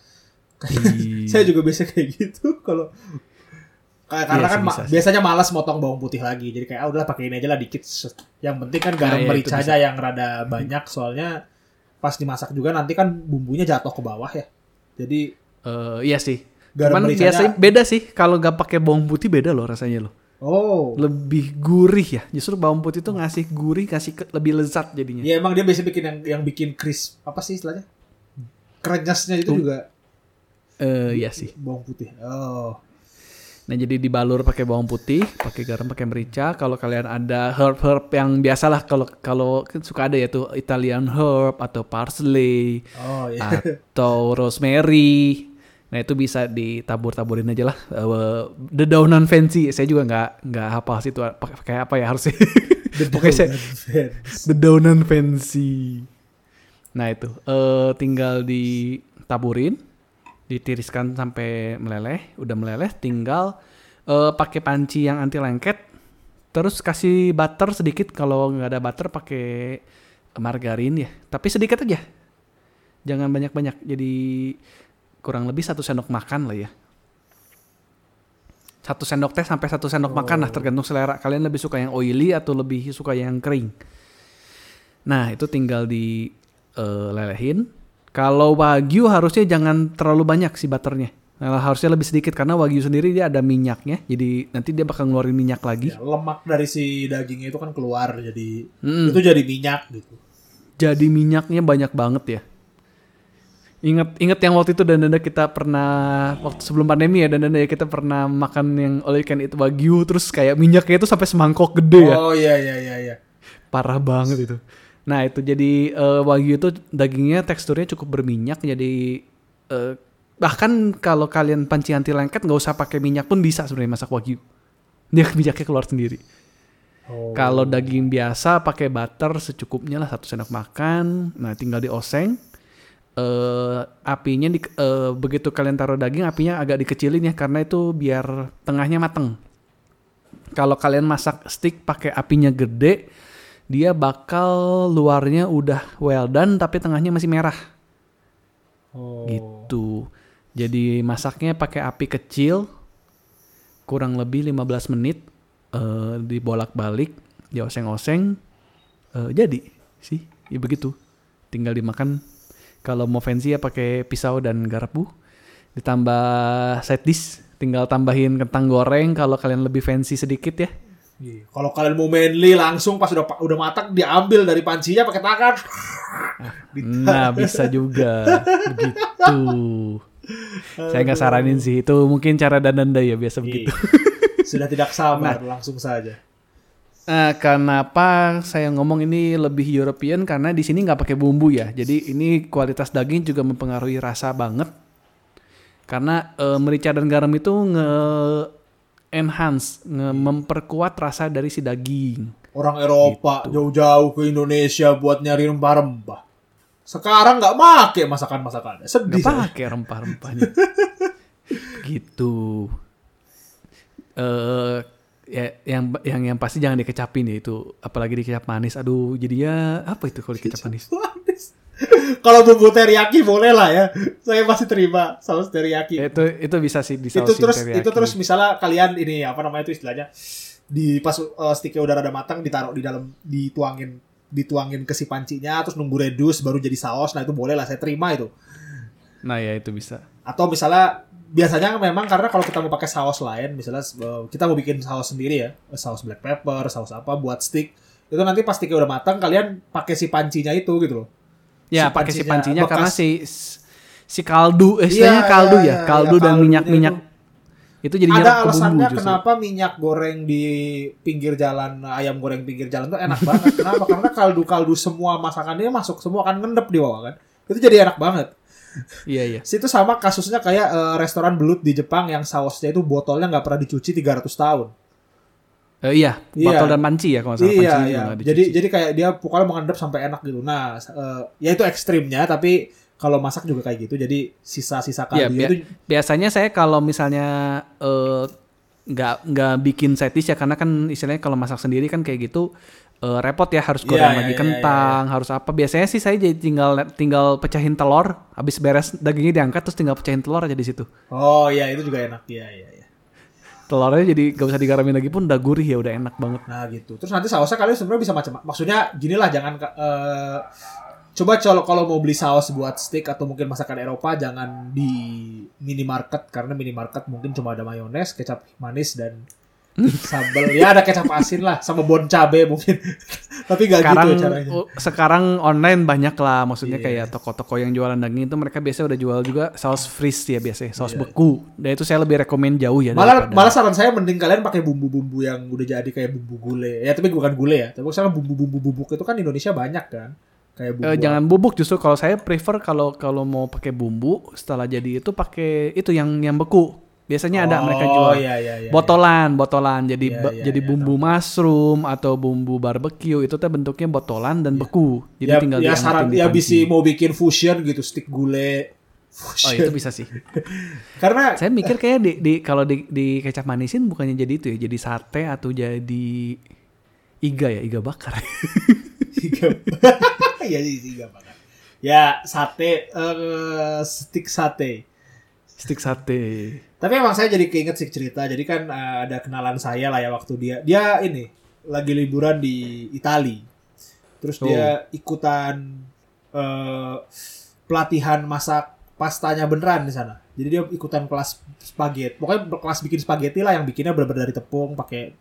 Iya. Saya juga biasa kayak gitu kalau karena Iya kan ma- bisa sih. biasanya malas motong bawang putih lagi. Jadi kayak ah udahlah pakai ini aja lah dikit. Yang penting kan garam Nah, mericanya yang rada banyak soalnya pas dimasak juga nanti kan bumbunya jatuh ke bawah ya. Jadi Eh, iya sih. garam Cuman mericanya biasanya beda sih, kalau nggak pakai bawang putih beda loh rasanya loh. Oh. Lebih gurih ya. Justru bawang putih itu ngasih gurih, kasih ke- lebih lezat jadinya. Ya emang dia biasa bikin yang yang bikin crisp apa sih istilahnya? Krenyesnya itu Tum- juga Eh, iya sih. bawang putih. Oh. Nah jadi dibalur pakai bawang putih, pakai garam, pakai merica. Kalau kalian ada herb-herb yang biasalah kalau kalau kan suka ada ya tuh Italian herb atau parsley Oh iya. atau rosemary. Nah itu bisa ditabur-taburin aja lah. Uh, dedaunan fancy. Saya juga nggak nggak hafal sih itu pakai apa ya harusnya. Pokoknya saya dedaunan fancy. Nah itu eh tinggal ditaburin, ditiriskan sampai meleleh. Udah meleleh, tinggal eh pakai panci yang anti lengket. Terus kasih butter sedikit. Kalau nggak ada butter pakai margarin ya. Tapi sedikit aja. Jangan banyak-banyak. Jadi kurang lebih satu sendok makan lah ya. Satu sendok teh sampai satu sendok makan lah tergantung selera. Kalian lebih suka yang oily atau lebih suka yang kering. Nah itu tinggal di eh, lelehin. Kalau wagyu harusnya jangan terlalu banyak si butternya. Nah, harusnya lebih sedikit karena wagyu sendiri dia ada minyaknya. Jadi nanti dia bakal ngeluarin minyak lagi. Ya, lemak dari si dagingnya itu kan keluar jadi Mm-mm. itu jadi minyak gitu. Jadi minyaknya banyak banget ya. Ingat ingat yang waktu itu dan danda kita pernah waktu sebelum pandemi ya dan danda ya kita pernah makan yang you can eat wagyu terus kayak minyaknya itu sampai semangkok gede ya. Oh iya iya iya iya. Parah banget itu. Nah itu jadi eh, wagyu itu dagingnya teksturnya cukup berminyak jadi eh, bahkan kalau kalian panci anti lengket nggak usah pakai minyak pun bisa sebenarnya masak wagyu. Dia minyaknya keluar sendiri. Oh. Kalau daging biasa pakai butter secukupnya lah satu sendok makan. Nah tinggal dioseng. Eh apinya di, eh, begitu kalian taruh daging apinya agak dikecilin ya karena itu biar tengahnya mateng. Kalau kalian masak stick pakai apinya gede, dia bakal luarnya udah well done tapi tengahnya masih merah Oh. gitu. Jadi masaknya pakai api kecil kurang lebih 15 menit eh, dibolak-balik, dioseng-oseng eh, jadi sih. Ya begitu. Tinggal dimakan kalau mau fancy ya pakai pisau dan garpu. Ditambah side dish, tinggal tambahin kentang goreng kalau kalian lebih fancy sedikit ya. Iya. Kalau kalian mau manly langsung pas udah udah matang diambil dari pancinya pakai tangan. Nah, bisa juga begitu. Saya nggak saranin sih, itu mungkin cara dananda ya biasa begitu. Iya. Sudah tidak sabar langsung saja. Nah, kenapa saya ngomong ini lebih European karena di sini nggak pakai bumbu ya. Jadi ini kualitas daging juga mempengaruhi rasa banget. Karena eh, merica dan garam itu nge enhance, memperkuat rasa dari si daging. Orang Eropa jauh-jauh ke Indonesia buat nyari rempah-rempah. Sekarang nggak make masakan-masakannya. Sedih. Nggak pakai rempah-rempahnya. gitu. Eh ya yang yang yang pasti jangan dikecapin ya itu apalagi dikecap manis aduh jadinya apa itu kalau dikecap manis Manis. Kalau bumbu teriyaki boleh lah ya. Saya masih terima saus teriyaki. itu itu bisa sih di itu terus teriyaki. itu terus misalnya kalian ini apa namanya itu istilahnya di pas uh, sticknya udah rada matang ditaruh di dalam dituangin dituangin ke si pancinya terus nunggu redus baru jadi saus nah itu boleh lah saya terima itu nah ya itu bisa atau misalnya biasanya memang karena kalau kita mau pakai saus lain misalnya uh, kita mau bikin saus sendiri ya saus black pepper saus apa buat stick itu nanti pas sticknya udah matang kalian pakai si pancinya itu gitu loh ya Si pakai si pancinya bekas. karena si si kaldu eh Iya, istilahnya kaldu iya, ya iya, kaldu iya, dan kaldunya minyak minyak. Itu. itu jadi ada alasannya justru. kenapa minyak goreng di pinggir jalan ayam goreng pinggir jalan tuh enak banget. Kenapa? Karena kaldu-kaldu semua masakannya masuk semua kan ngendep di bawah kan? Itu jadi enak banget. Iya iya. Situ sama kasusnya kayak eh, restoran belut di Jepang yang sausnya itu botolnya nggak pernah dicuci 300 tahun. Eh, iya Iya. botol dan panci ya kalau salah iya, pancinya iya. Jadi jadi kayak dia pokoknya mengendap sampai enak gitu. Nah, eh, ya itu ekstrimnya tapi kalau masak juga kayak gitu. Jadi sisa-sisa Iya, kaldu bia- itu biasanya saya kalau misalnya eh, nggak nggak bikin side dish ya karena kan istilahnya kalau masak sendiri kan kayak gitu eh, repot ya harus goreng Iya, lagi iya, iya, kentang harus apa biasanya sih saya jadi tinggal tinggal pecahin telur habis beres dagingnya diangkat terus tinggal pecahin telur aja di situ Oh iya itu juga enak. Iya iya iya. Telurnya jadi gak usah digaramin lagi pun udah gurih ya udah enak banget Nah gitu. Terus nanti sausnya kalian sebenarnya bisa macam maksudnya gini lah jangan eh, coba kalau kalau mau beli saus buat steak atau mungkin masakan Eropa jangan di minimarket karena minimarket mungkin cuma ada mayones, kecap manis dan Sambal ya ada kecap asin lah sama bon cabe mungkin. Tapi nggak sekarang gitu caranya. sekarang online banyak lah maksudnya Iya. kayak toko-toko yang jualan daging itu mereka biasa udah jual juga saus freeze ya biasanya saus Iya. beku dan itu saya lebih rekomen jauh ya Malah daripada- malah saran saya mending kalian pakai bumbu-bumbu yang udah jadi kayak bumbu gulai. Ya tapi bukan gulai ya. Tapi misalnya bumbu-bumbu bubuk itu kan Indonesia banyak kan. Kayak bumbu. Eh, jangan bubuk justru kalau saya prefer kalau kalau mau pakai bumbu setelah jadi itu pakai itu yang yang beku biasanya ada mereka Oh jual iya iya iya. botolan botolan jadi Iya, iya, jadi iya, bumbu mushroom atau bumbu barbecue itu tuh bentuknya botolan dan beku ya, jadi tinggal ya saran di ya bisa mau bikin fusion gitu stick gulai. oh itu bisa sih Karena saya mikir kayak di, di kalau di, di kecap manisin bukannya jadi itu ya jadi sate atau jadi iga ya iga bakar Tiga. Iya sih tiga banget. Ya sate eh stick sate. Stick sate Tapi emang saya jadi keinget sih cerita. Jadi kan eh, ada kenalan saya lah ya waktu dia dia ini lagi liburan di Itali. Terus dia ikutan eh, pelatihan masak pastanya beneran di sana. Jadi dia ikutan kelas spaghetti. Pokoknya kelas bikin spaghetti lah yang bikinnya bener-bener dari tepung pakai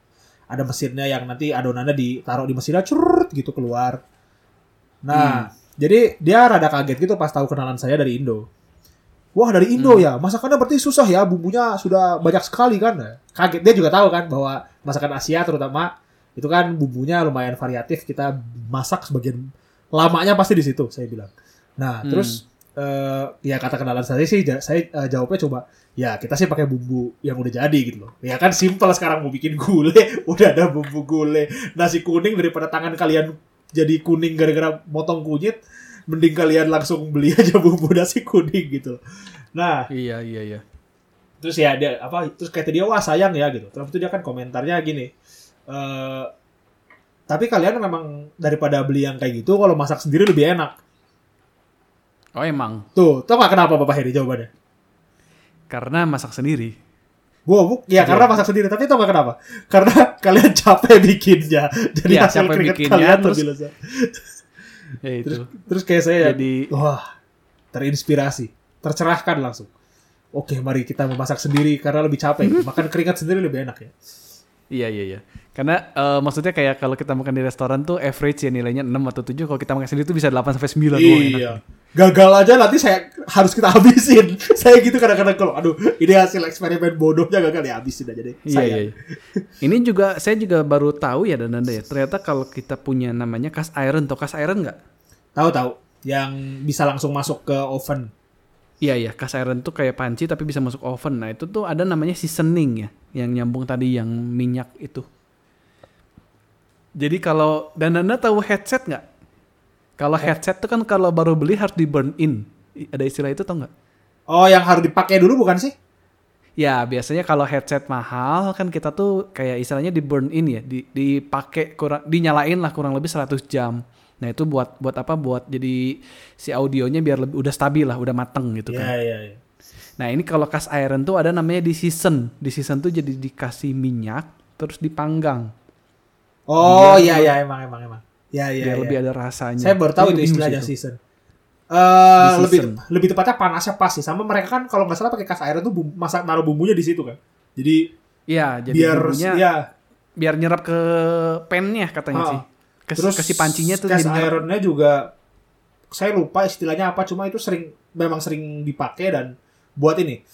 ada mesinnya yang nanti adonannya ditaruh di mesinnya curut gitu keluar. Nah, jadi dia rada kaget gitu pas tahu kenalan saya dari Indo. Wah dari Indo ya, masakannya berarti susah ya, bumbunya sudah banyak sekali kan? Kaget dia juga tahu kan bahwa masakan Asia terutama itu kan bumbunya lumayan variatif. Kita masak sebagian lamanya pasti di situ, saya bilang. Nah Hmm. terus eh, ya kata kenalan saya sih, saya eh, jawabnya coba ya kita sih pakai bumbu yang udah jadi gitu loh. Ya kan simpel sekarang mau bikin gulai, udah ada bumbu gulai, nasi kuning daripada tangan kalian jadi kuning gara-gara motong kunyit, mending kalian langsung beli aja bumbu nasi kuning gitu. Nah, iya iya iya terus ya dia apa terus kata dia wah sayang ya gitu. Terus itu dia kan komentarnya gini. eh tapi kalian memang daripada beli yang kayak gitu kalau masak sendiri lebih enak. oh emang Tuh, tau gak kenapa Bapak Heri jawabannya? karena masak sendiri Gua bu, ya karena masak sendiri, tapi tau gak kenapa? Karena kalian capek bikinnya. Jadi Iya, hasil capek keringet bikinnya, kalian terus- lebih lezat. ya itu Terus, terus kayak saya jadi Wah, terinspirasi, tercerahkan langsung. Oke, mari kita memasak sendiri karena lebih capek. Makan keringat sendiri lebih enak ya. Iya iya iya. Karena eh, maksudnya kayak kalau kita makan di restoran tuh average ya nilainya 6 atau 7, kalau kita makan sendiri tuh bisa 8 sampai 9. Wah, enak. Gagal aja nanti saya harus kita habisin. saya gitu kadang-kadang kalau aduh, ini hasil eksperimen bodohnya gagal ya habisin aja deh. Iya, Saya. iya, iya. Ini juga saya juga baru tahu ya dan ya. Ternyata kalau kita punya namanya cast iron, tau cast iron nggak? Tahu-tahu yang bisa langsung masuk ke oven. Iya iya, cast iron tuh kayak panci tapi bisa masuk oven. Nah itu tuh ada namanya seasoning ya, yang nyambung tadi yang minyak itu. Jadi kalau dan anda tahu headset nggak? Kalau headset tuh kan kalau baru beli harus di burn in. Ada istilah itu tau nggak? Oh, yang harus dipakai dulu bukan sih? Ya biasanya kalau headset mahal kan kita tuh kayak istilahnya di burn in ya, di dipakai kurang dinyalain lah kurang lebih 100 jam. Nah itu buat buat apa? Buat jadi si audionya biar lebih udah stabil lah, udah mateng gitu kan. Iya, iya, iya. Nah ini kalau cast iron tuh ada namanya di season. Di season tuh jadi dikasih minyak terus dipanggang Oh, iya iya emang emang emang. Iya, iya. biar iya. lebih ada rasanya. Saya baru tahu itu istilahnya itu. season. Eh Di lebih season. lebih tepatnya panasnya pas sih. Sama mereka kan kalau nggak salah pakai cast iron tuh bum- masak naruh bumbunya di situ kan. Jadi, Iya, jadi biar bumbunya ya biar nyerap ke pennya katanya Ah. sih. Ke, terus ke si pancinya tuh nyerap. ironnya juga saya lupa istilahnya apa cuma itu sering memang sering dipakai dan buat ini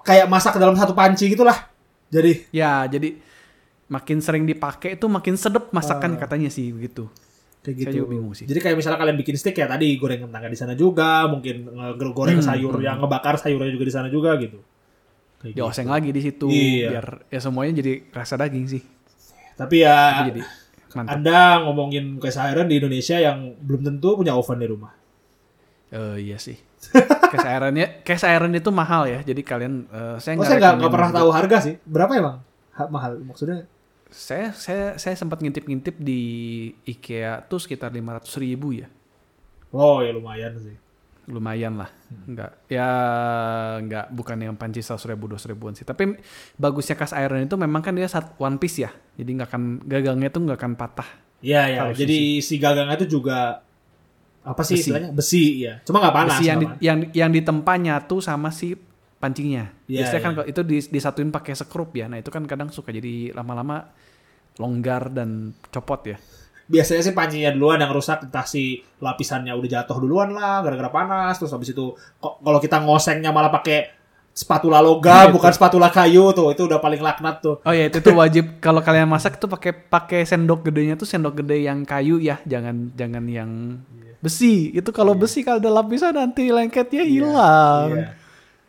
kayak masak dalam satu panci gitulah. Jadi Ya, jadi makin sering dipakai itu makin sedep masakan katanya sih begitu. kayak Saya gitu. juga bingung sih. Jadi kayak misalnya kalian bikin steak ya tadi goreng kentangnya di sana juga, mungkin nge- goreng Hmm, sayur yang ngebakar sayurnya juga di sana juga gitu. Kayak gitu. Dioseng lagi di situ Iya. biar ya semuanya jadi rasa daging sih. Tapi ya Itu jadi mantap. Anda ngomongin iron di Indonesia yang belum tentu punya oven di rumah. Eh iya sih. Cast ironnya, cast iron itu mahal ya. Jadi kalian eh, saya Oh, nggak saya rekomen pernah tahu harga sih. Berapa emang Ha- mahal? Maksudnya Saya saya saya sempat ngintip-ngintip di IKEA tuh sekitar 500 ribu ya. Oh ya lumayan sih. Lumayan lah. Enggak ya enggak bukan yang panci 100 ribu 200 ribuan sih. Tapi bagusnya cast iron itu memang kan dia sat one piece ya. Jadi nggak akan gagangnya tuh nggak akan patah. Iya ya. Kalau Jadi si gagangnya itu juga apa sih Besi. istilahnya? Besi ya. Cuma nggak panas. Besi yang, di, nggak yang yang ditempa nyatu sama si pancingnya. Iya, Biasanya kan iya. kalau itu dis- disatuin pakai sekrup ya. Nah, itu kan kadang suka jadi lama-lama longgar dan copot ya. biasanya sih pancinya duluan yang rusak entah si lapisannya udah jatuh duluan lah gara-gara panas terus habis itu kok kalau kita ngosengnya malah pakai spatula logam bukan spatula kayu tuh itu udah paling laknat tuh Oh ya, itu tuh wajib kalau kalian masak tuh pakai pakai sendok gedenya tuh sendok gede yang kayu ya, jangan jangan yang besi. Itu kalau besi kalau ada lapisan nanti lengketnya hilang. Iya.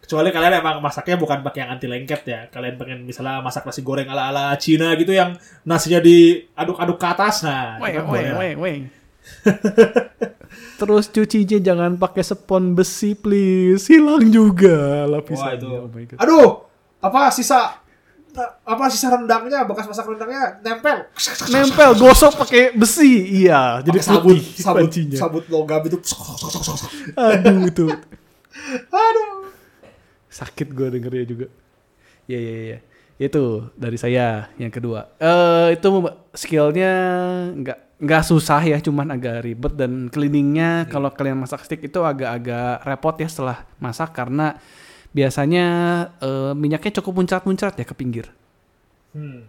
Kecuali kalian emang masaknya bukan pakai yang anti lengket ya kalian pengen misalnya masak nasi goreng ala ala Cina gitu yang nasinya diaduk-aduk ke atas nah Weng, kan weng, boleh lah. weng, weng. Terus cucinya jangan pakai spons besi please, hilang juga lapisannya. Oh my God. aduh apa sisa apa sisa rendangnya bekas masak rendangnya nempel Nempel gosok pakai besi. Iya, jadi Pakai sabut sabut pancinya. sabut logam itu Aduh itu. aduh Sakit gue dengernya juga. Iya iya iya. Itu dari saya yang kedua. Eh itu skillnya nggak nggak susah ya, cuman agak ribet dan cleaningnya kalau kalian masak steak itu agak-agak repot ya setelah masak karena biasanya eh, minyaknya cukup muncrat-muncrat ya ke pinggir. Hmm.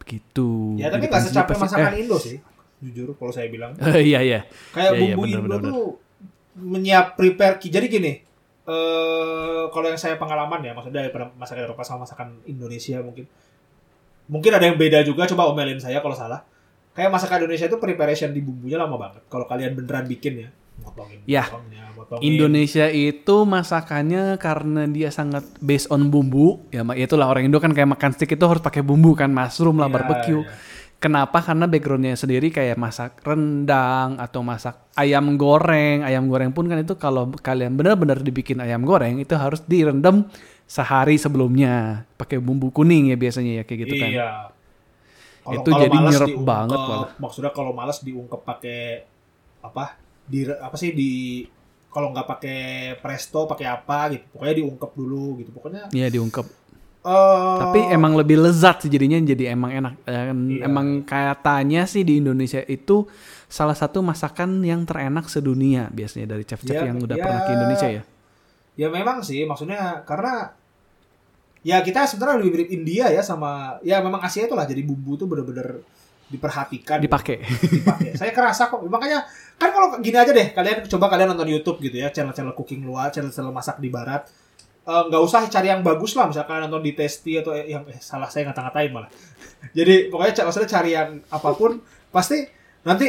Begitu. Ya tapi nggak secapek masakan Indo sih, jujur kalau saya bilang. Eh, iya iya. Kayak Iya, iya, bumbu benar, Indo benar. tuh menyiap prepare jadi gini. Eh kalau yang saya pengalaman ya, maksudnya daripada masakan Eropa sama masakan Indonesia mungkin. Mungkin ada yang beda juga, coba omelin saya kalau salah. Kayak masakan Indonesia itu preparation di bumbunya lama banget. Kalau kalian beneran bikin ya, motongin Ya. motongin. Indonesia itu masakannya karena dia sangat based on bumbu ya mak- itulah orang Indo kan kayak makan steak itu harus pakai bumbu kan mushroom lah Iya, barbecue iya. Kenapa karena backgroundnya sendiri kayak masak rendang atau masak ayam goreng ayam goreng pun kan itu kalau kalian benar-benar dibikin ayam goreng itu harus direndam sehari sebelumnya pakai bumbu kuning ya biasanya ya kayak gitu kan Iya. Itu kalau jadi diungkep, banget malah. Maksudnya kalau malas diungkep pakai apa? Di apa sih di kalau nggak pakai presto pakai apa gitu. Pokoknya diungkep dulu gitu. Pokoknya Iya diungkep eh Tapi emang lebih lezat sih jadinya jadi emang enak. Iya. Emang katanya sih di Indonesia itu salah satu masakan yang terenak sedunia biasanya dari chef-chef Ya, yang udah ya. pernah ke Indonesia ya. ya memang sih maksudnya karena ya kita sebenarnya lebih mirip India ya sama ya memang Asia itu lah jadi bumbu tuh bener-bener diperhatikan Dipakai. dipakai. Saya kerasa kok. Makanya kan kalau gini aja deh, kalian coba kalian nonton YouTube gitu ya, channel-channel cooking luar, channel-channel masak di barat. Eh, nggak usah cari yang bagus lah, misalkan nonton di Tasty atau yang eh, salah saya ngata-ngatain malah. Jadi pokoknya maksudnya cari yang apa pun pasti nanti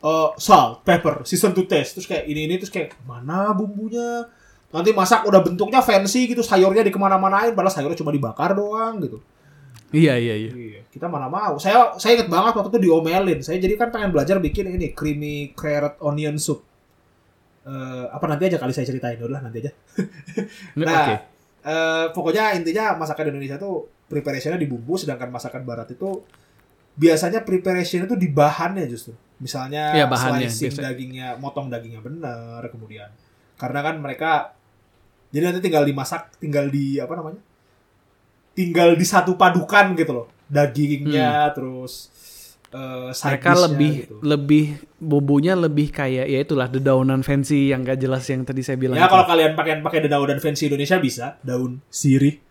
eh, salt, pepper, season to taste, terus kayak ini ini terus kayak mana bumbunya? Nanti masak udah bentuknya fancy gitu, sayurnya dikemana-manain, padahal sayurnya cuma dibakar doang gitu. iya iya iya. Iya, kita mana mau. Saya saya inget banget waktu itu diomelin. Saya jadi kan pengen belajar bikin ini creamy carrot onion soup. Eh, apa nanti aja kali saya ceritain dulu lah nanti aja. Nah, Oke. eh, pokoknya intinya masakan Indonesia tuh preparationnya di bumbu, sedangkan masakan Barat itu biasanya preparation itu di bahannya justru. Misalnya Iya, bahannya, slicing biasa. dagingnya, motong dagingnya benar, kemudian karena kan mereka jadi nanti tinggal dimasak, tinggal di apa namanya? Tinggal di satu padukan gitu loh. Dagingnya terus Hmm. Mereka lebih gitu. lebih bumbunya lebih kayak ya itulah dedaunan fancy yang gak jelas yang tadi saya bilang. Ya kalau kalian pakai pakai daun fancy Indonesia bisa, daun sirih,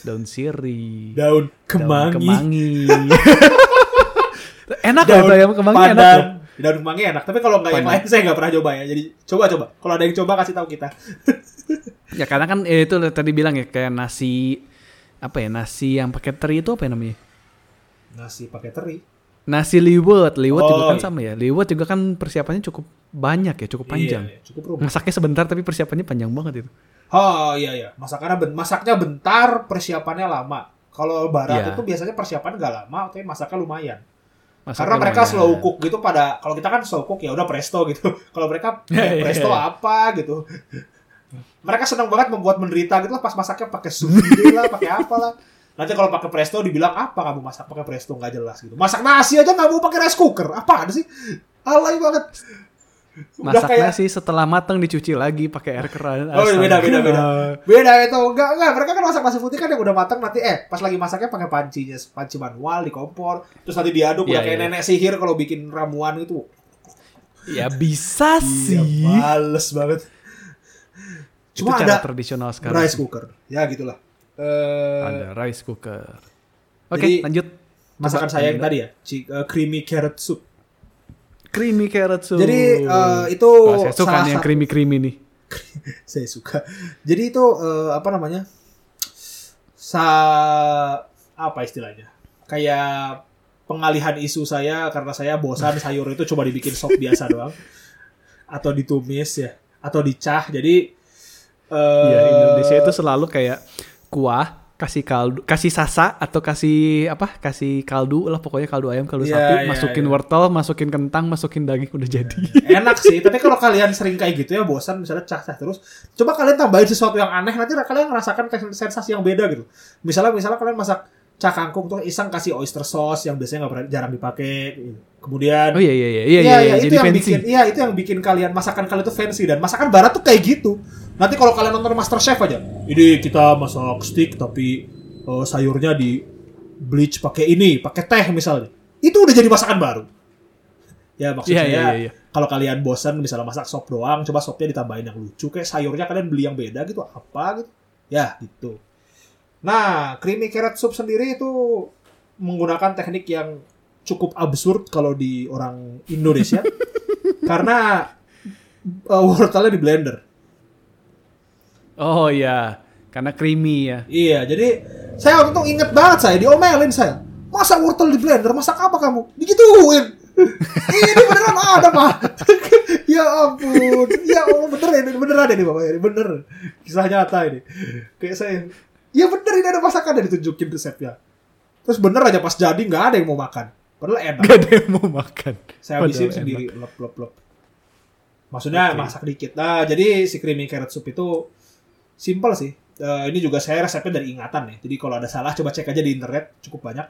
daun sirih, daun daun kemangi, kemangi. enak daun loh ayam kemangi enak pandan. loh. Daun kemangi enak, tapi kalau nggak yang lain saya nggak pernah coba ya. Jadi coba coba. Kalau ada yang coba kasih tahu kita. Ya karena kan eh, itu tadi bilang ya kayak nasi apa ya nasi yang pakai teri itu apa ya namanya? Nasi pakai teri. Nasi liwet, liwet juga Oh, kan iya. sama ya. Liwet juga kan persiapannya cukup banyak ya, cukup panjang. Iya, iya, cukup rumit. Masaknya sebentar tapi persiapannya panjang banget itu. Oh iya iya, masakannya ben- masaknya bentar, persiapannya lama. Kalau barat Iya. itu biasanya persiapan nggak lama, tapi masaknya lumayan. Masaknya Karena mereka lumayan. slow cook gitu pada kalau kita kan slow cook ya udah presto gitu. Kalau mereka Iya, eh, iya, presto iya. apa gitu. Mereka senang banget membuat menderita gitu lah pas masaknya pakai gede lah, pakai apa lah. Nanti kalau pakai presto dibilang apa kamu masak pakai presto nggak jelas gitu. Masak nasi aja nggak mau pakai rice cooker. Apa ada sih? Alay banget. Udah Masak kayak nasi setelah matang dicuci lagi pakai air keran. Oh, beda, beda, beda. beda itu enggak enggak mereka kan masak nasi putih kan yang udah matang nanti eh pas lagi masaknya pakai pancinya panci manual di kompor terus nanti diaduk Iya, udah kayak iya. nenek sihir kalau bikin ramuan gitu Ya bisa Iya, sih. males banget. Cuma itu cara ada tradisional sekarang. rice cooker. Ya gitulah. Eh Ada rice cooker. Oke, Jadi- lanjut. masakan saya yang tadi ya, eh, creamy carrot soup. Creamy carrot soup. Jadi eh, itu Wah, saya suka salah nih yang creamy creamy nih. saya suka. Jadi itu eh, apa namanya? Sa apa istilahnya? Kayak pengalihan isu saya karena saya bosan sayur itu coba dibikin sop biasa doang atau ditumis ya atau dicah. Jadi eh Iya, Indonesia itu selalu kayak kuah, kasih kaldu, kasih sasa atau kasih apa? Kasih kaldu lah pokoknya kaldu ayam, kaldu Iya, sapi, iya, masukin iya. wortel, masukin kentang, masukin daging udah jadi. enak sih. Tapi kalau kalian sering kayak gitu ya bosan misalnya cah-cah terus, coba kalian tambahin sesuatu yang aneh nanti kalian ngerasakan sensasi yang beda gitu. Misalnya misalnya kalian masak cah kangkung tuh iseng kasih oyster sauce yang biasanya nggak jarang dipakai. gitu. Kemudian Oh iya iya iya iya, Iya, iya, iya, itu jadi yang fancy. bikin iya itu yang bikin kalian masakan kalian tuh fancy dan masakan barat tuh kayak gitu. Nanti kalau kalian nonton Master Chef aja, ini kita masak steak tapi eh, sayurnya di bleach pakai ini, pakai teh misalnya. Itu udah jadi masakan baru. Ya maksud Iya saya iya iya. iya. kalau kalian bosan misalnya masak sop doang, coba sopnya ditambahin yang lucu kayak sayurnya kalian beli yang beda gitu apa gitu. Ya, gitu. Nah, creamy carrot soup sendiri itu menggunakan teknik yang cukup absurd kalau di orang Indonesia karena uh, wortelnya di blender. Oh iya, karena creamy ya. Iya, jadi saya waktu itu inget banget saya diomelin saya. Masa wortel di blender? Masak apa kamu? Digituin. ini beneran ada pak. ya ampun. Ya Allah bener ini beneran ini bapak ini bener. Kisah nyata ini. Kayak saya. Ya bener ini ada masakan yang ditunjukin resepnya. Terus bener aja pas jadi nggak ada yang mau makan. Padahal enak. Gak ada yang mau makan. Saya habisin Padahal sendiri. Lop lop lop. Maksudnya Oke. masak dikit. Nah jadi si creamy carrot soup itu simple sih. Eh, ini juga saya resepnya dari ingatan ya. Jadi kalau ada salah coba cek aja di internet cukup banyak.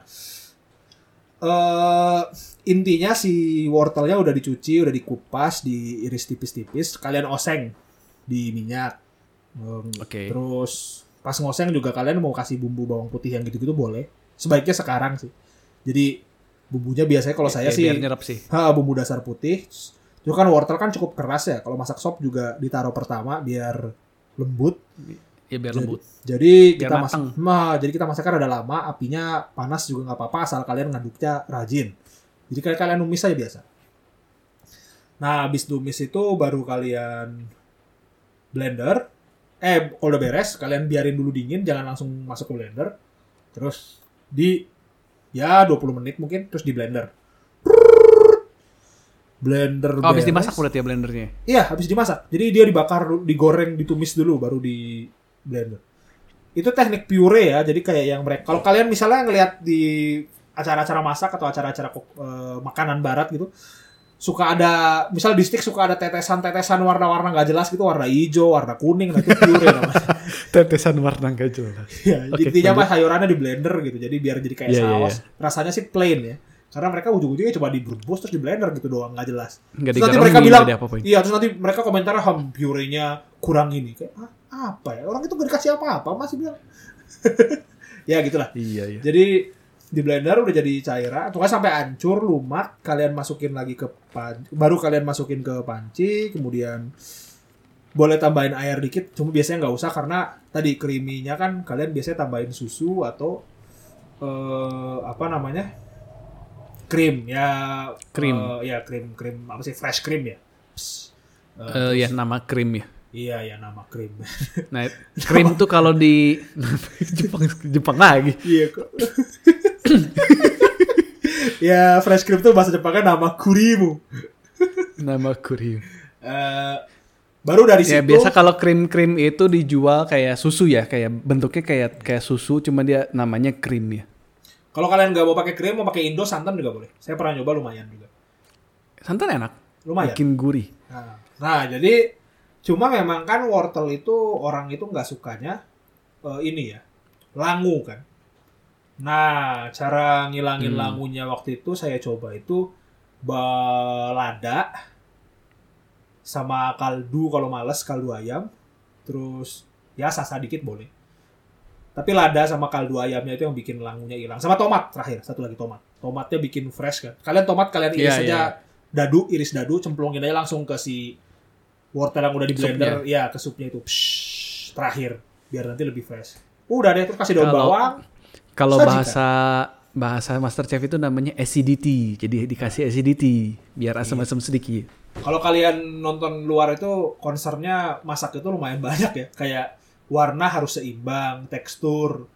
eh intinya si wortelnya udah dicuci, udah dikupas, diiris tipis-tipis. Kalian oseng di minyak. Em, Oke. Terus pas ngoseng juga kalian mau kasih bumbu bawang putih yang gitu-gitu boleh. Sebaiknya sekarang sih. Jadi bumbunya biasanya kalau saya Ya, sih nyerap sih. Ha, bumbu dasar putih. Itu kan wortel kan cukup keras ya. Kalau masak sop juga ditaruh pertama biar lembut. Ya biar Jadi- lembut. Jadi Biar kita masak, nah, jadi kita masakkan ada lama, apinya panas juga nggak apa-apa asal kalian ngaduknya rajin. Jadi kalian kalian numis aja biasa. Nah, habis numis itu baru kalian blender. Eh, kalau udah beres, kalian biarin dulu dingin, jangan langsung masuk ke blender. Terus di ya 20 menit mungkin terus di blender. Blender Oh, habis dimasak berarti ya blendernya. Iya, habis dimasak. Jadi dia dibakar, digoreng, ditumis dulu baru di blender. Itu teknik pure ya. Jadi kayak yang mereka kalau kalian misalnya ngelihat di acara-acara masak atau acara-acara eh, makanan barat gitu, suka ada misalnya di stick suka ada tetesan-tetesan warna-warna nggak jelas gitu, warna hijau, warna kuning, nah itu pure namanya. Tetesan warna gak jelas. ya, Oke, intinya mah sayurannya di blender gitu. Jadi biar jadi kayak Iya, iya, saus. Rasanya sih plain ya. Karena mereka ujung-ujungnya coba direbus terus di blender gitu doang, nggak jelas. Nggak Terus nanti mereka nggak bilang, diapa-apain. iya terus nanti mereka komentar ham purenya kurang ini. Kayak ah, apa ya? Orang itu gak dikasih apa-apa masih bilang. ya gitulah. Iya, iya. Jadi di blender udah jadi cairan, pokoknya sampai hancur, lumak, kalian masukin lagi ke pan, baru kalian masukin ke panci, kemudian boleh tambahin air dikit, cuma biasanya nggak usah karena tadi creamy-nya kan kalian biasanya tambahin susu atau eh, apa namanya krim ya Krim. eh, ya krim krim apa sih fresh cream ya Psst. Eh, Eh, terus- ya nama krim ya. iya ya nama krim Nah, krim tuh kalau di Jepang Jepang lagi. Iya kok. ya fresh cream tuh bahasa Jepangnya nama kurimu. Nama krim. Eh, baru dari Ya situ. biasa kalau krim-krim itu dijual kayak susu ya, kayak bentuknya kayak kayak susu cuma dia namanya krim ya. Kalau kalian nggak mau pakai krim, mau pakai Indo santan juga boleh. Saya pernah nyoba lumayan juga. Santan enak, Lumayan. bikin gurih. Nah, nah, jadi cuma memang kan wortel itu orang itu nggak sukanya eh, ini ya langu kan. Nah, cara ngilangin Hmm. langunya waktu itu saya coba itu balada sama kaldu kalau males kaldu ayam, terus ya sasa dikit boleh. Tapi lada sama kaldu ayamnya itu yang bikin langunya hilang. Sama tomat terakhir, satu lagi tomat. Tomatnya bikin fresh kan. Kalian tomat kalian iris Iya, aja iya. dadu, iris dadu, cemplungin aja langsung ke si wortel yang udah di blender, ya ke supnya itu. Psh, terakhir biar nanti lebih fresh. Udah deh terus kasih daun Kalau- bawang. Kalau bahasa bahasa Master Chef itu namanya acidity. Jadi dikasih acidity biar Iya. asam-asam sedikit. Kalau kalian nonton luar itu concernnya masak itu lumayan banyak ya. Kayak warna harus seimbang, tekstur.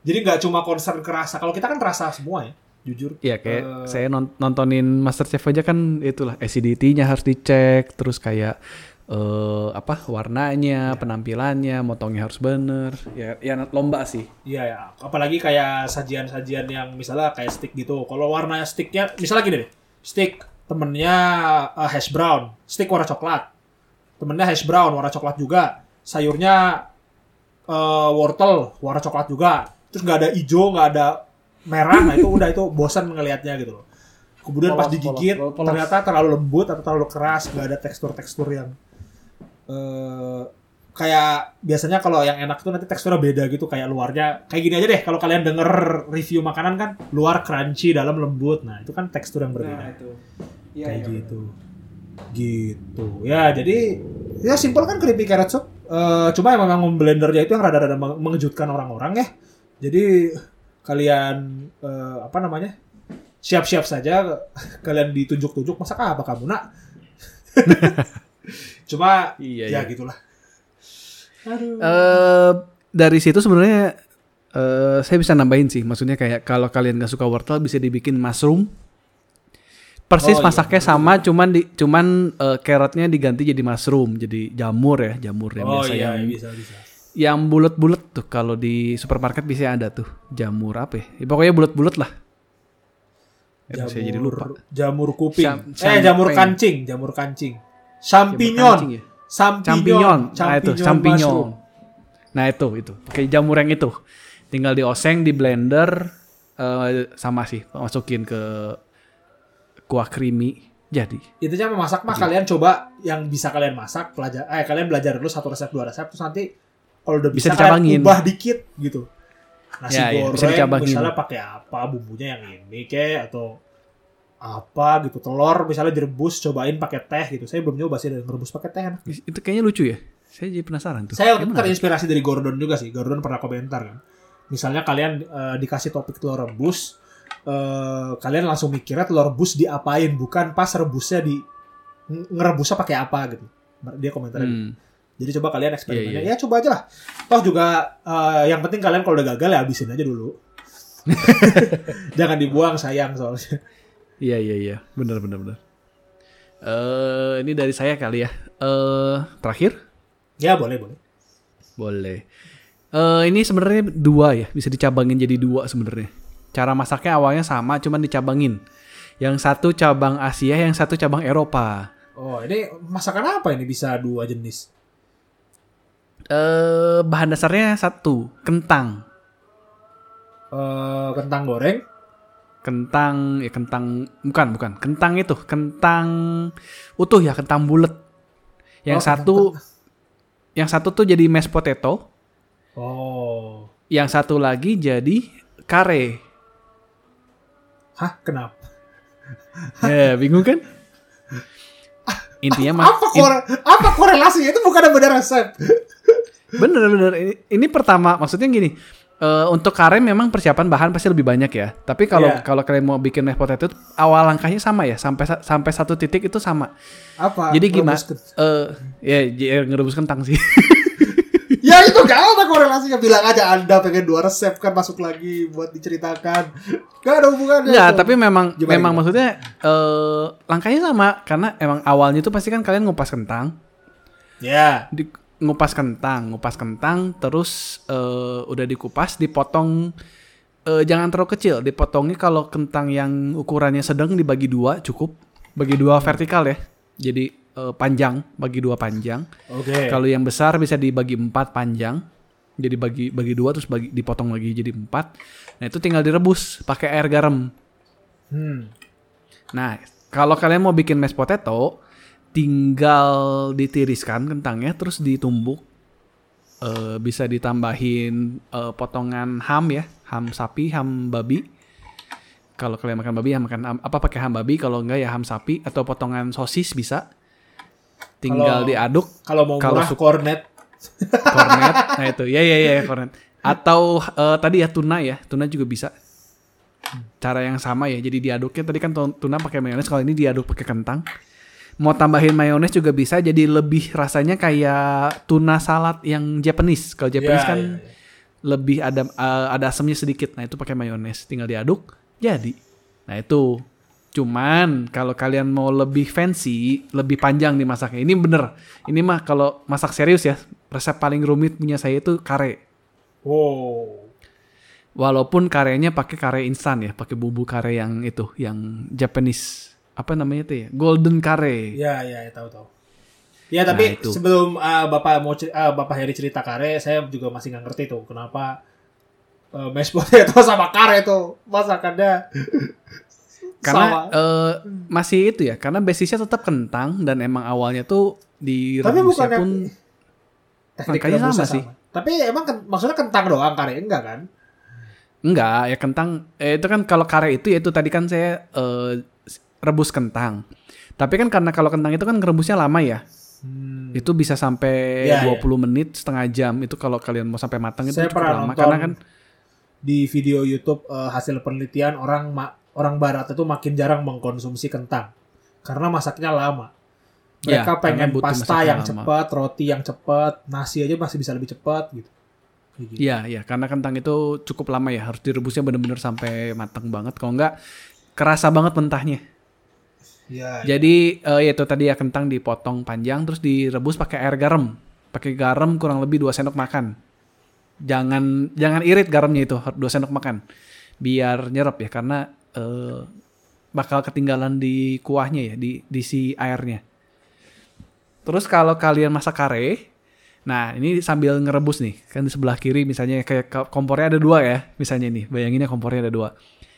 Jadi nggak cuma concern kerasa. Kalau kita kan terasa semua ya, jujur. Iya kayak Eh, saya non- nontonin Master Chef aja kan itulah acidity-nya harus dicek, terus kayak eh apa Iya. warnanya, penampilannya, motongnya harus bener. Ya ya lomba sih. Iya ya, apalagi kayak sajian-sajian yang misalnya kayak stick gitu. Kalau warna sticknya, misalnya gini deh, stick temennya eh, hash brown, stick warna coklat, temennya hash brown warna coklat juga, sayurnya eh, wortel warna coklat juga, terus nggak ada hijau, nggak ada merah, nah itu udah itu bosan ngelihatnya gitu loh. Kemudian pas Polos, digigit polos, polos. ternyata terlalu lembut atau terlalu keras, nggak ada tekstur-tekstur yang eh, kayak biasanya kalau yang enak itu nanti teksturnya beda gitu kayak luarnya. Kayak gini aja deh kalau kalian denger review makanan kan luar crunchy dalam lembut. Nah itu kan tekstur yang berbeda. Nah, itu. Iya, kayak gitu. Gitu. Ya jadi ya simpel kan creepy carrot soup. Eh, cuma emang memang blendernya itu yang rada-rada meng- mengejutkan orang-orang ya. Jadi kalian eh, apa namanya siap-siap saja. Kalian ditunjuk-tunjuk masak apa kamu nak cuma Iya, ya iya. gitulah aduh Eh, dari situ sebenarnya eh, saya bisa nambahin sih, maksudnya kayak kalau kalian nggak suka wortel bisa dibikin mushroom. Persis Oh, iya. masaknya sama, cuman di cuman eh, carrotnya diganti jadi mushroom, jadi jamur ya, jamur yang oh biasa iya yang bisa bisa yang bulat-bulat tuh kalau di supermarket bisa ada tuh jamur apa ya? Ya, pokoknya bulat-bulat lah. Ya, saya jadi lupa. jamur kuping Syam- eh jamur kancing jamur kancing Jamur champignon kancing ya? champignon Champignon. Nah itu champignon. mushroom. Nah itu itu. Pakai jamur yang itu. Tinggal dioseng di blender eh, sama sih masukin ke kuah creamy jadi. intinya memasak mah kalian coba yang bisa kalian masak pelajar eh kalian belajar dulu satu resep dua resep terus nanti kalau udah Bisa bisa, kalian dicabangin. ubah dikit gitu nasi Ya, ya, bisa goreng dicabangin. misalnya pakai apa bumbunya yang ini kek atau apa gitu telur misalnya direbus cobain pakai teh gitu saya belum nyoba sih ngerebus pakai teh enak. Itu kayaknya lucu ya. Saya jadi penasaran tuh. Saya Gimana? terinspirasi dari Gordon juga sih. Gordon pernah komentar kan. Misalnya kalian eh, dikasih topik telur rebus, eh, kalian langsung mikirnya telur rebus diapain, bukan pas rebusnya di nge- ngerebusnya pakai apa gitu. Dia komentarnya. gitu. Hmm. Jadi coba kalian eksperimennya. Iya, Ya coba aja lah. Toh juga eh, yang penting kalian kalau udah gagal ya habisin aja dulu. Jangan dibuang sayang soalnya. Iya iya iya. Benar benar benar. Eh ini dari saya kali ya. Eh terakhir Ya boleh boleh. boleh. Eh ini sebenarnya dua ya, bisa dicabangin jadi dua sebenarnya. Cara masaknya awalnya sama, cuman dicabangin. Yang satu cabang Asia, yang satu cabang Eropa. Oh ini masakan apa ini bisa dua jenis? Eh bahan dasarnya satu, kentang. Eh, kentang goreng. Kentang ya kentang bukan bukan, kentang itu, kentang utuh ya, kentang bulat. Yang Oh, satu yang satu tuh jadi mashed potato, Oh. yang satu lagi jadi kare. Hah, kenapa? Ya, bingung kan? Intinya apa kore- apa korelasinya itu bukan ada beda resep bener bener ini, ini pertama maksudnya gini eh, untuk kare memang persiapan bahan pasti lebih banyak ya. Tapi kalau Iya. kalau kalian mau bikin mashed potato awal langkahnya sama ya. Sampai sa- sampai satu titik itu sama. Apa? Jadi gimana? Eh ya j- ngerebus kentang sih. Ya itu gak ada korelasinya. Bilang aja anda pengen dua resep kan masuk lagi buat diceritakan. Gak ada hubungannya. Enggak, tapi memang Gimana, memang gimana? maksudnya eh langkahnya sama. Karena emang awalnya itu pasti kan kalian ngupas kentang. Ya. Di, ngupas kentang, ngupas kentang, terus eh, udah dikupas, dipotong eh, jangan terlalu kecil, dipotongnya kalau kentang yang ukurannya sedang dibagi dua cukup, bagi dua vertikal ya, jadi eh, panjang, bagi dua panjang. oke Kalau yang besar bisa dibagi empat panjang, jadi bagi bagi dua terus bagi dipotong lagi jadi empat. Nah itu tinggal direbus pakai air garam. hmm. Nah, kalau kalian mau bikin mashed potato, tinggal ditiriskan kentangnya terus ditumbuk. Eh, bisa ditambahin eh, potongan ham ya, ham sapi, ham babi. Kalau kalian makan babi ya makan ham- apa pakai ham babi, kalau enggak ya ham sapi atau potongan sosis bisa. Tinggal Kalau- diaduk. kalau mau Kalau murah su- cornet Cornet. Nah itu, ya ya ya cornet. Atau eh, tadi ya tuna ya, tuna juga bisa. Cara yang sama ya. Jadi diaduknya tadi kan tu- tuna pakai mayones, kalau ini diaduk pakai kentang. Mau tambahin mayones juga bisa, jadi lebih rasanya kayak tuna salad yang Japanese. Kalau Japanese Ya, kan ya, ya. lebih ada eh, ada asamnya sedikit. Nah, itu pakai mayones, tinggal diaduk, jadi. Nah, itu. Cuman kalau kalian mau lebih fancy, lebih panjang nih masaknya. Ini bener. Ini mah kalau masak serius ya, resep paling rumit punya saya itu kare. Wow. Walaupun karenya pakai kare instan ya, pakai bumbu kare yang itu, yang Japanese. Apa namanya tuh ya? Golden kare. Ya, ya, ya, tahu tahu. Ya, tapi Nah, itu. sebelum uh, Bapak mau uh, Bapak Heri cerita kare, saya juga masih nggak ngerti tuh kenapa uh, mashed potato sama kare tuh masakannya Karena sama. eh, masih itu ya, karena basisnya tetap kentang dan emang awalnya tuh di Tapi bukannya- pun makanya rebusnya sama sih. Tapi emang ken- maksudnya kentang doang kare enggak kan? Enggak, ya kentang. Eh, itu kan kalau kare itu ya itu tadi kan saya eh, rebus kentang. Tapi kan karena kalau kentang itu kan rebusnya lama ya. Hmm. Itu bisa sampai Ya, 20 menit, setengah jam. Itu kalau kalian mau sampai matang itu Saya cukup lama karena kan di video YouTube uh, hasil penelitian orang ma- orang barat itu makin jarang mengkonsumsi kentang karena masaknya lama. Ya, Mereka pengen karena butuh pasta yang cepat, roti yang cepat, nasi aja masih bisa lebih cepat gitu. Gitu. Iya, iya, karena kentang itu cukup lama ya, harus direbusnya bener-bener sampai matang banget. Kalau enggak kerasa banget mentahnya. Iya. Jadi eh, ya itu tadi ya kentang dipotong panjang terus direbus pakai air garam. Pakai garam kurang lebih 2 sendok makan. Jangan jangan irit garamnya itu 2 sendok makan. Biar nyerap ya karena eh, bakal ketinggalan di kuahnya ya di di si airnya. Terus kalau kalian masak kare, nah ini sambil ngerebus nih, kan di sebelah kiri misalnya kayak kompornya ada dua ya, misalnya nih, bayanginnya kompornya ada dua.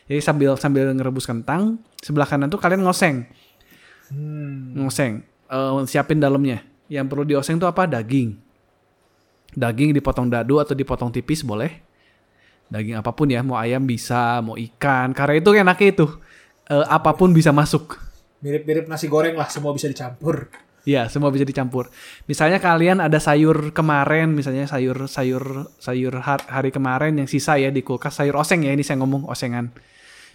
Jadi sambil sambil ngerebus kentang, sebelah kanan tuh kalian ngoseng, Hmm. ngoseng, Eh, siapin dalamnya. Yang perlu dioseng tuh apa? Daging. Daging dipotong dadu atau dipotong tipis boleh. Daging apa pun ya, mau ayam bisa, mau ikan. Karena itu enaknya itu, eh, apa pun bisa masuk. Mirip-mirip nasi goreng lah, semua bisa dicampur. Iya, semua bisa dicampur. Misalnya kalian ada sayur kemarin, misalnya sayur sayur sayur har- hari kemarin yang sisa ya di kulkas, sayur oseng ya ini saya ngomong osengan.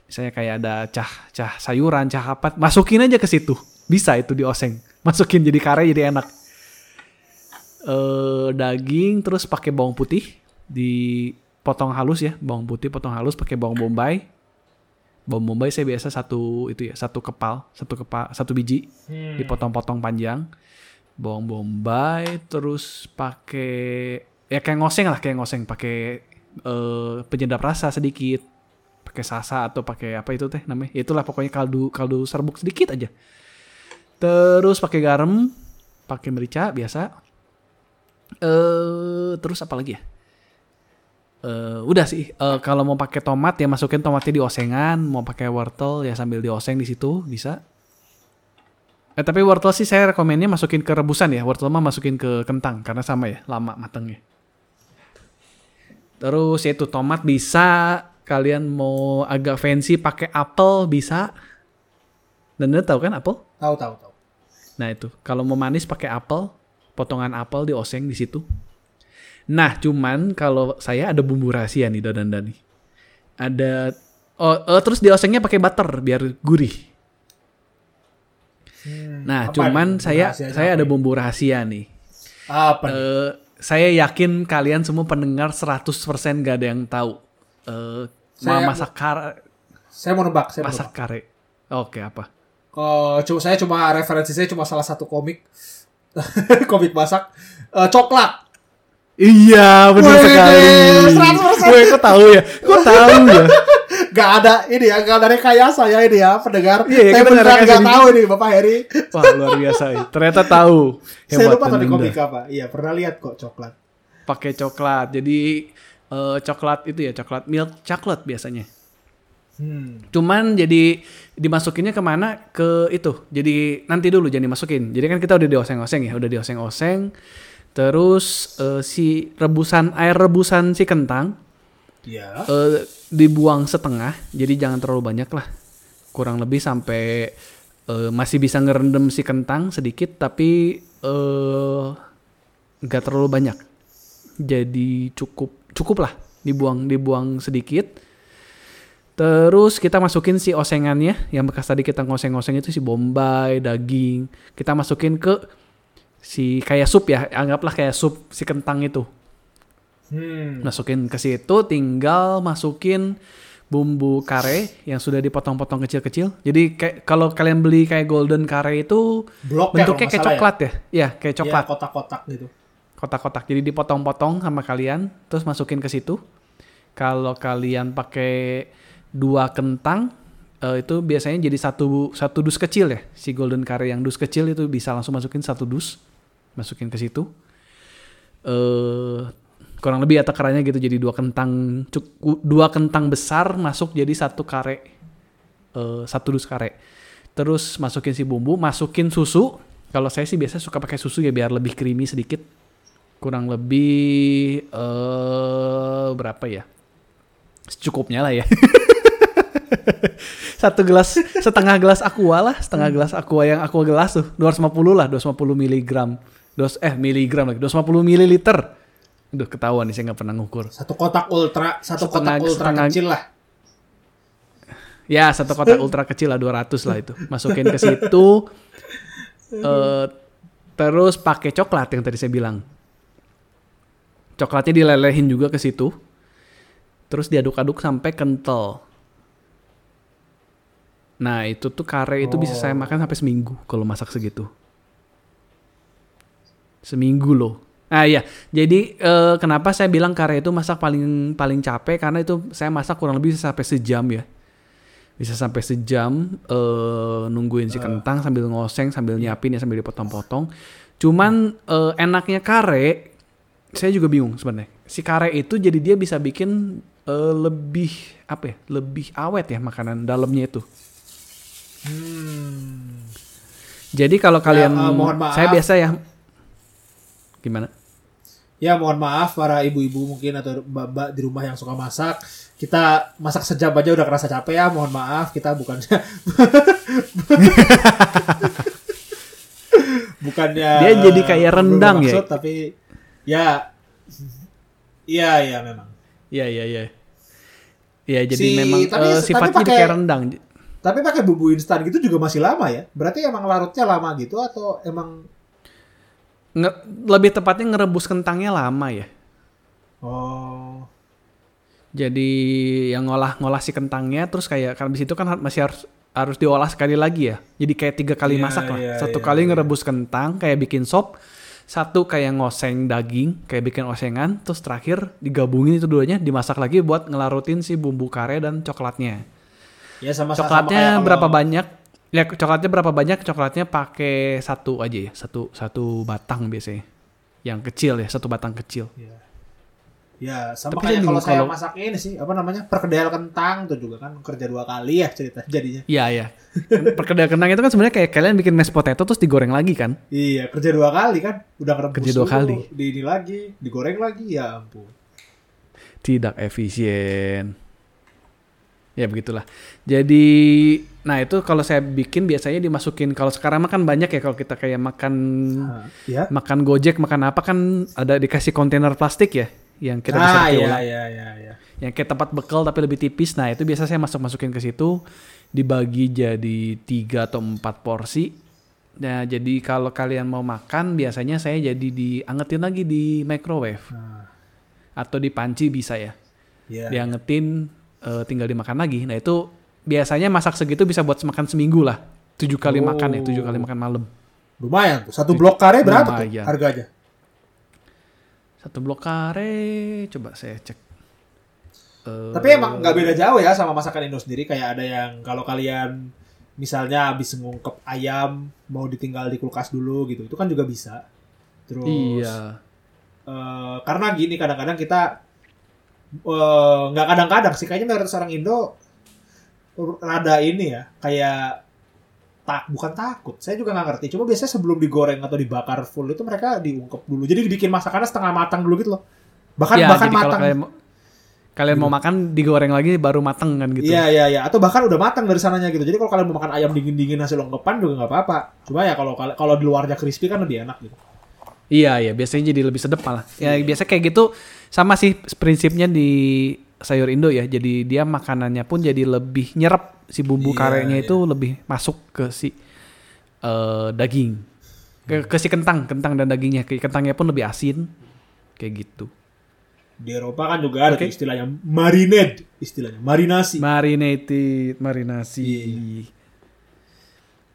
Misalnya kayak ada cah cah sayuran, cah apa, masukin aja ke situ. Bisa itu dioseng. Masukin jadi kare jadi enak. Eh daging terus pakai bawang putih dipotong halus ya, bawang putih potong halus pakai bawang bombay. Bawang bombay saya biasa satu itu ya, satu kepal, satu kepal, satu biji Hmm. dipotong-potong panjang bawang bombay terus pakai ya kayak ngoseng lah kayak ngoseng pakai eh, penyedap rasa sedikit pakai sasa atau pakai apa itu teh namanya? Ya itulah pokoknya kaldu kaldu serbuk sedikit aja. Terus pakai garam pakai merica biasa. Eh terus apa lagi ya? Eh, udah sih. Eh, kalau mau pakai tomat ya masukin tomatnya di osengan. Mau pakai wortel ya sambil dioseng di situ bisa. Eh tapi wortel sih saya rekomennya masukin ke rebusan ya. Wortel mah masukin ke kentang karena sama ya, lama matangnya. Terus ya itu tomat bisa, kalian mau agak fancy pakai apel bisa. Dan anda tahu kan apel? Tahu tahu tahu. Nah itu, kalau mau manis pakai apel, potongan apel dioseng di situ. Nah, cuman kalau saya ada bumbu rahasia nih dan Dani. Ada oh, eh, terus diosengnya pakai butter biar gurih. Hmm, Nah, cuman saya saya ada bumbu rahasia nih. Apa nih? Eh, saya yakin kalian semua pendengar 100% gak ada yang tahu. Eh, Saya- masak kare, Saya mau nebak, saya masak nebak. kare. Oke, apa? Kalau cuma saya cuma referensi saya cuma salah satu komik komik masak Eh, coklat. Iya, benar sekali. 100%. Wih, kok tahu ya? Kok tahu ya? Gak ada ini ya, gak ada rekayasa ya ini ya pendengar. Iya, iya, saya beneran rekayasa gak tahu ini Bapak Heri. Wah, luar biasa ya. Ternyata tahu. saya Hebat lupa dan tadi komik apa. Iya pernah lihat kok coklat. Pakai coklat. Jadi eh, coklat itu ya, coklat milk chocolate biasanya. Hmm. Cuman jadi dimasukinnya ke mana? Ke itu. Jadi nanti dulu jangan dimasukin. Jadi kan kita udah dioseng-oseng ya, udah dioseng-oseng. Terus eh, si rebusan air rebusan si kentang Iya. eh, dibuang setengah. Jadi jangan terlalu banyak lah. Kurang lebih sampai eh, masih bisa ngerendam si kentang sedikit, tapi eh nggak terlalu banyak. Jadi cukup cukup lah dibuang dibuang sedikit. Terus kita masukin si osengannya yang bekas tadi kita ngoseng-ngoseng itu si bombay, daging. Kita masukin ke si kayak sup ya, anggaplah kayak sup si kentang itu. Hmm. Masukin ke situ, tinggal masukin bumbu kare yang sudah dipotong-potong kecil-kecil. Jadi kayak kalau kalian beli kayak golden kare itu Blok ya, bentuknya kayak coklat ya. Iya, kayak ya. coklat Ya, kotak-kotak gitu. Kotak-kotak. Jadi dipotong-potong sama kalian, terus masukin ke situ. Kalau kalian pakai dua kentang, eh, itu biasanya jadi satu satu dus kecil ya. Si golden curry yang dus kecil itu bisa langsung masukin satu dus, masukin ke situ. Eh kurang lebih ya takarannya gitu. Jadi dua kentang cuk- dua kentang besar masuk jadi satu kare, eh, satu dus kare. Terus masukin si bumbu, masukin susu. Kalau saya sih biasa suka pakai susu ya biar lebih creamy sedikit kurang lebih eh berapa ya? Secukupnya lah ya. Satu gelas, setengah gelas aqua lah, setengah gelas aqua yang aqua gelas tuh, 250 lah, 250 miligram. Dos, eh miligram lagi, 250 mililiter. Udah ketahuan nih saya nggak pernah ngukur. Satu kotak ultra, satu Setengah- kotak ultra setengah- kecil lah. Ya, satu kotak ultra kecil lah 200 lah itu. Masukin ke situ. eh terus pakai coklat yang tadi saya bilang. Coklatnya dilelehin juga ke situ. Terus diaduk-aduk sampai kental. Nah, itu tuh kare itu bisa saya Oh. makan sampai seminggu kalau masak segitu. Seminggu loh. Ah iya, jadi eh, kenapa saya bilang kare itu masak paling paling capek karena itu saya masak kurang lebih sampai sejam ya bisa sampai sejam eh, nungguin si kentang sambil ngoseng sambil nyiapin ya sambil dipotong-potong cuman eh, enaknya kare saya juga bingung sebenarnya si kare itu jadi dia bisa bikin eh, lebih apa ya lebih awet ya makanan dalamnya itu Hmm. jadi kalau kalian eh, mohon maaf. saya biasa ya gimana Ya mohon maaf para ibu-ibu mungkin atau mbak-mbak di rumah yang suka masak. Kita masak sejam aja udah kerasa capek ya. Mohon maaf kita bukannya bukannya Dia jadi kayak rendang ya? tapi ya iya iya memang. Iya iya iya Iya jadi Si- memang tapi- tapi sifatnya pakai- kayak rendang Tapi pakai bumbu instan gitu juga masih lama ya. Berarti emang larutnya lama gitu atau emang Nge- lebih tepatnya ngerebus kentangnya lama ya oh Jadi yang ngolah-ngolah si kentangnya terus kayak kan di situ kan masih harus harus diolah sekali lagi ya. Jadi kayak tiga kali Iya, masak lah. iya, Satu iya, kali iya. ngerebus kentang kayak bikin sop, satu kayak ngoseng daging kayak bikin osengan, terus terakhir digabungin itu duanya dimasak lagi buat ngelarutin si bumbu kare dan coklatnya. ya sama Coklatnya sama kayak berapa kalau- banyak? Ya coklatnya berapa banyak? Coklatnya pakai satu aja ya, satu satu batang biasanya. Yang kecil ya, satu batang kecil. Ya. Ya, sama Tapi kayak saya kalau saya kalau- masak ini sih, apa namanya? Perkedel kentang tuh juga kan kerja dua kali ya cerita jadinya. Iya ya. Perkedel kentang itu kan sebenarnya kayak kalian bikin mashed potato terus digoreng lagi kan? Iya, kerja dua kali kan. Udah ngerebus Kerja dua dulu, kali. Di ini lagi, digoreng lagi, ya ampun. tidak efisien. Ya begitulah. Jadi, nah itu kalau saya bikin biasanya dimasukin. Kalau sekarang makan banyak ya kalau kita kayak makan Nah, ya. makan gojek makan apa kan ada dikasih kontainer plastik ya yang kita bisa ah, pakai iya, iya, iya, iya. Yang kayak tempat bekal tapi lebih tipis. Nah itu biasa saya masuk masukin ke situ dibagi jadi tiga atau empat porsi. Nah jadi kalau kalian mau makan biasanya saya jadi diangetin lagi di microwave Nah, atau di panci bisa ya. iya. diangetin eh, tinggal dimakan lagi. Nah itu biasanya masak segitu bisa buat makan seminggu lah. Tujuh kali Oh. makan ya, tujuh kali makan malam. Lumayan tuh. Satu blok kare berapa tuh Lumayan. harganya? Satu blok kare, coba saya cek. Tapi emang nggak beda jauh ya sama masakan Indo sendiri. Kayak ada yang kalau kalian misalnya habis ngungkep ayam mau ditinggal di kulkas dulu gitu, itu kan juga bisa. Terus Iya. eh, karena gini kadang-kadang kita eh, nggak kadang-kadang sih kayaknya mayoritas orang Indo rada ini ya kayak tak bukan takut saya juga nggak ngerti cuma biasanya sebelum digoreng atau dibakar full itu mereka diungkep dulu jadi dibikin masakannya setengah matang dulu gitu loh bahkan Ya, bahkan matang kalian mau, kalian mau makan digoreng lagi baru mateng kan gitu. Iya iya iya atau bahkan udah matang dari sananya gitu. Jadi kalau kalian mau makan ayam dingin-dingin hasil lengkepan juga nggak apa-apa. Cuma ya kalau kalau di luarnya crispy kan lebih enak gitu. Iya, iya, biasanya jadi lebih sedap malah. Ya, biasa kayak gitu sama sih prinsipnya di sayur Indo ya. Jadi dia makanannya pun jadi lebih nyerap si bumbu Iya, karenya iya. itu lebih masuk ke si eh, daging. Ke, ke si kentang, kentang dan dagingnya. Ke kentangnya pun lebih asin. Kayak gitu. Di Eropa kan juga ada tuh istilahnya marinade, istilahnya marinasi. Marinated, marinasi. Iya.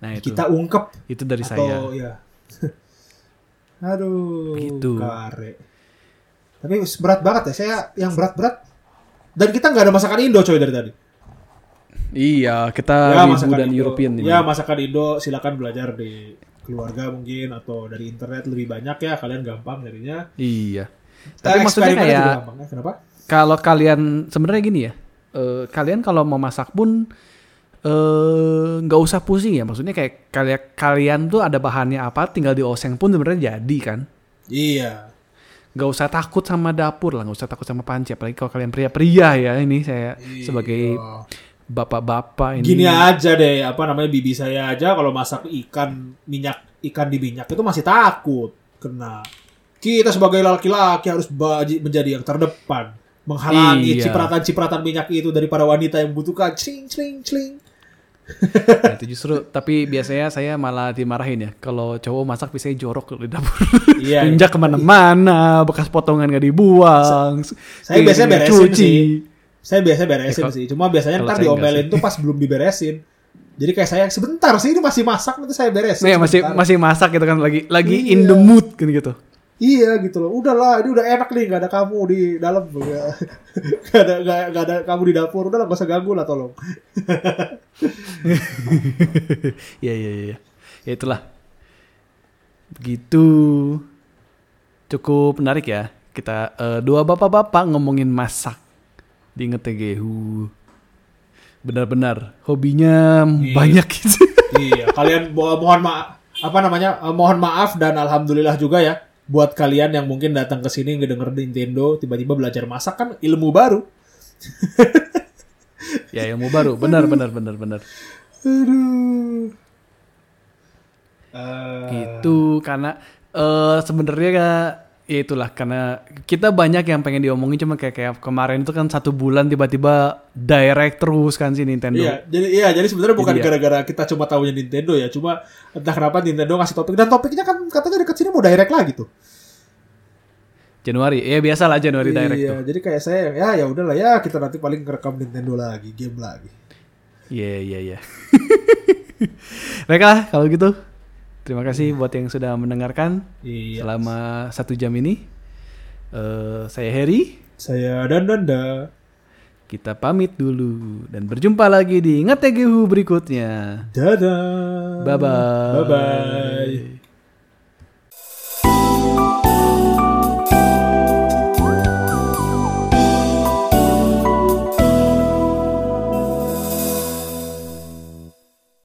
Nah, itu. Kita ungkep itu dari atau saya. ya. Aduh, Begitu. kare. Tapi berat banget ya. Saya yang berat-berat. Dan kita nggak ada masakan Indo coy dari tadi. Iya, kita ya masakan dan Indo. European ini. Ya masakan Indo silakan belajar di keluarga mungkin atau dari internet lebih banyak ya kalian gampang nyarinya. Iya. Tapi Eh, maksudnya kayak gampang ya. Kenapa? kalau kalian sebenarnya gini ya, eh, kalian kalau mau masak pun eh, nggak usah pusing ya. Maksudnya kayak kalian kalian tuh ada bahannya apa, tinggal dioseng pun sebenarnya jadi kan. Iya. Nggak usah takut sama dapur lah, nggak usah takut sama panci. Apalagi kalau kalian pria-pria ya ini saya Iya. sebagai bapak-bapak ini. Gini aja deh, apa namanya bibi saya aja kalau masak ikan minyak ikan di minyak itu masih takut kena. Kita sebagai laki-laki harus baji- menjadi yang terdepan, menghalangi Iya. cipratan-cipratan minyak itu dari para wanita yang membutuhkan. Cling, cling, cling. Nah, itu justru tapi biasanya saya malah dimarahin ya kalau cowok masak biasanya jorok di dapur Iya. injak ke mana-mana bekas potongan gak dibuang Saya biasanya beresin cuci. sih. Saya biasa beresin Ya, kalau- sih. Cuma biasanya ntar diomelin tuh pas belum diberesin. Jadi kayak saya sebentar sih ini masih masak nanti saya beresin. Nih, masih sebentar." masih masak gitu kan lagi lagi Iya. in the mood gitu Iya gitu loh. Udahlah, ini udah enak nih, gak ada kamu di dalam. Gak, gak ada gak, gak ada kamu di dapur. Udahlah, gak usah ganggu lah tolong. ya ya ya ya itulah begitu cukup menarik ya kita eh, dua bapak-bapak ngomongin masak di ngetegehu benar-benar hobinya Iya. banyak gitu iya, kalian mo- mohon maaf apa namanya? eh, mohon maaf dan alhamdulillah juga ya buat kalian yang mungkin datang ke sini ngedenger Nintendo tiba-tiba belajar masak kan ilmu baru. ya ilmu baru benar benar benar benar Aduh. Gitu karena eh sebenarnya ya itulah karena kita banyak yang pengen diomongin cuma kayak kayak kemarin itu kan satu bulan tiba-tiba direct terus kan si Nintendo Iya, jadi iya, jadi sebenarnya bukan ya. gara-gara kita cuma tahunya Nintendo ya, cuma entah kenapa Nintendo ngasih topik dan topiknya kan katanya deket sini mau direct lagi tuh. Januari ya biasa lah Januari direct iya, tuh jadi kayak saya ya ya udahlah ya kita nanti paling ngerekam Nintendo lagi, game lagi. Iya iya iya. Baiklah kalau gitu. Terima kasih buat yang sudah mendengarkan Iya. selama satu jam ini. Eh saya Harry. Saya dan Danda. Kita pamit dulu dan berjumpa lagi di Ngetegehu berikutnya. Dadah. Bye bye. Bye bye.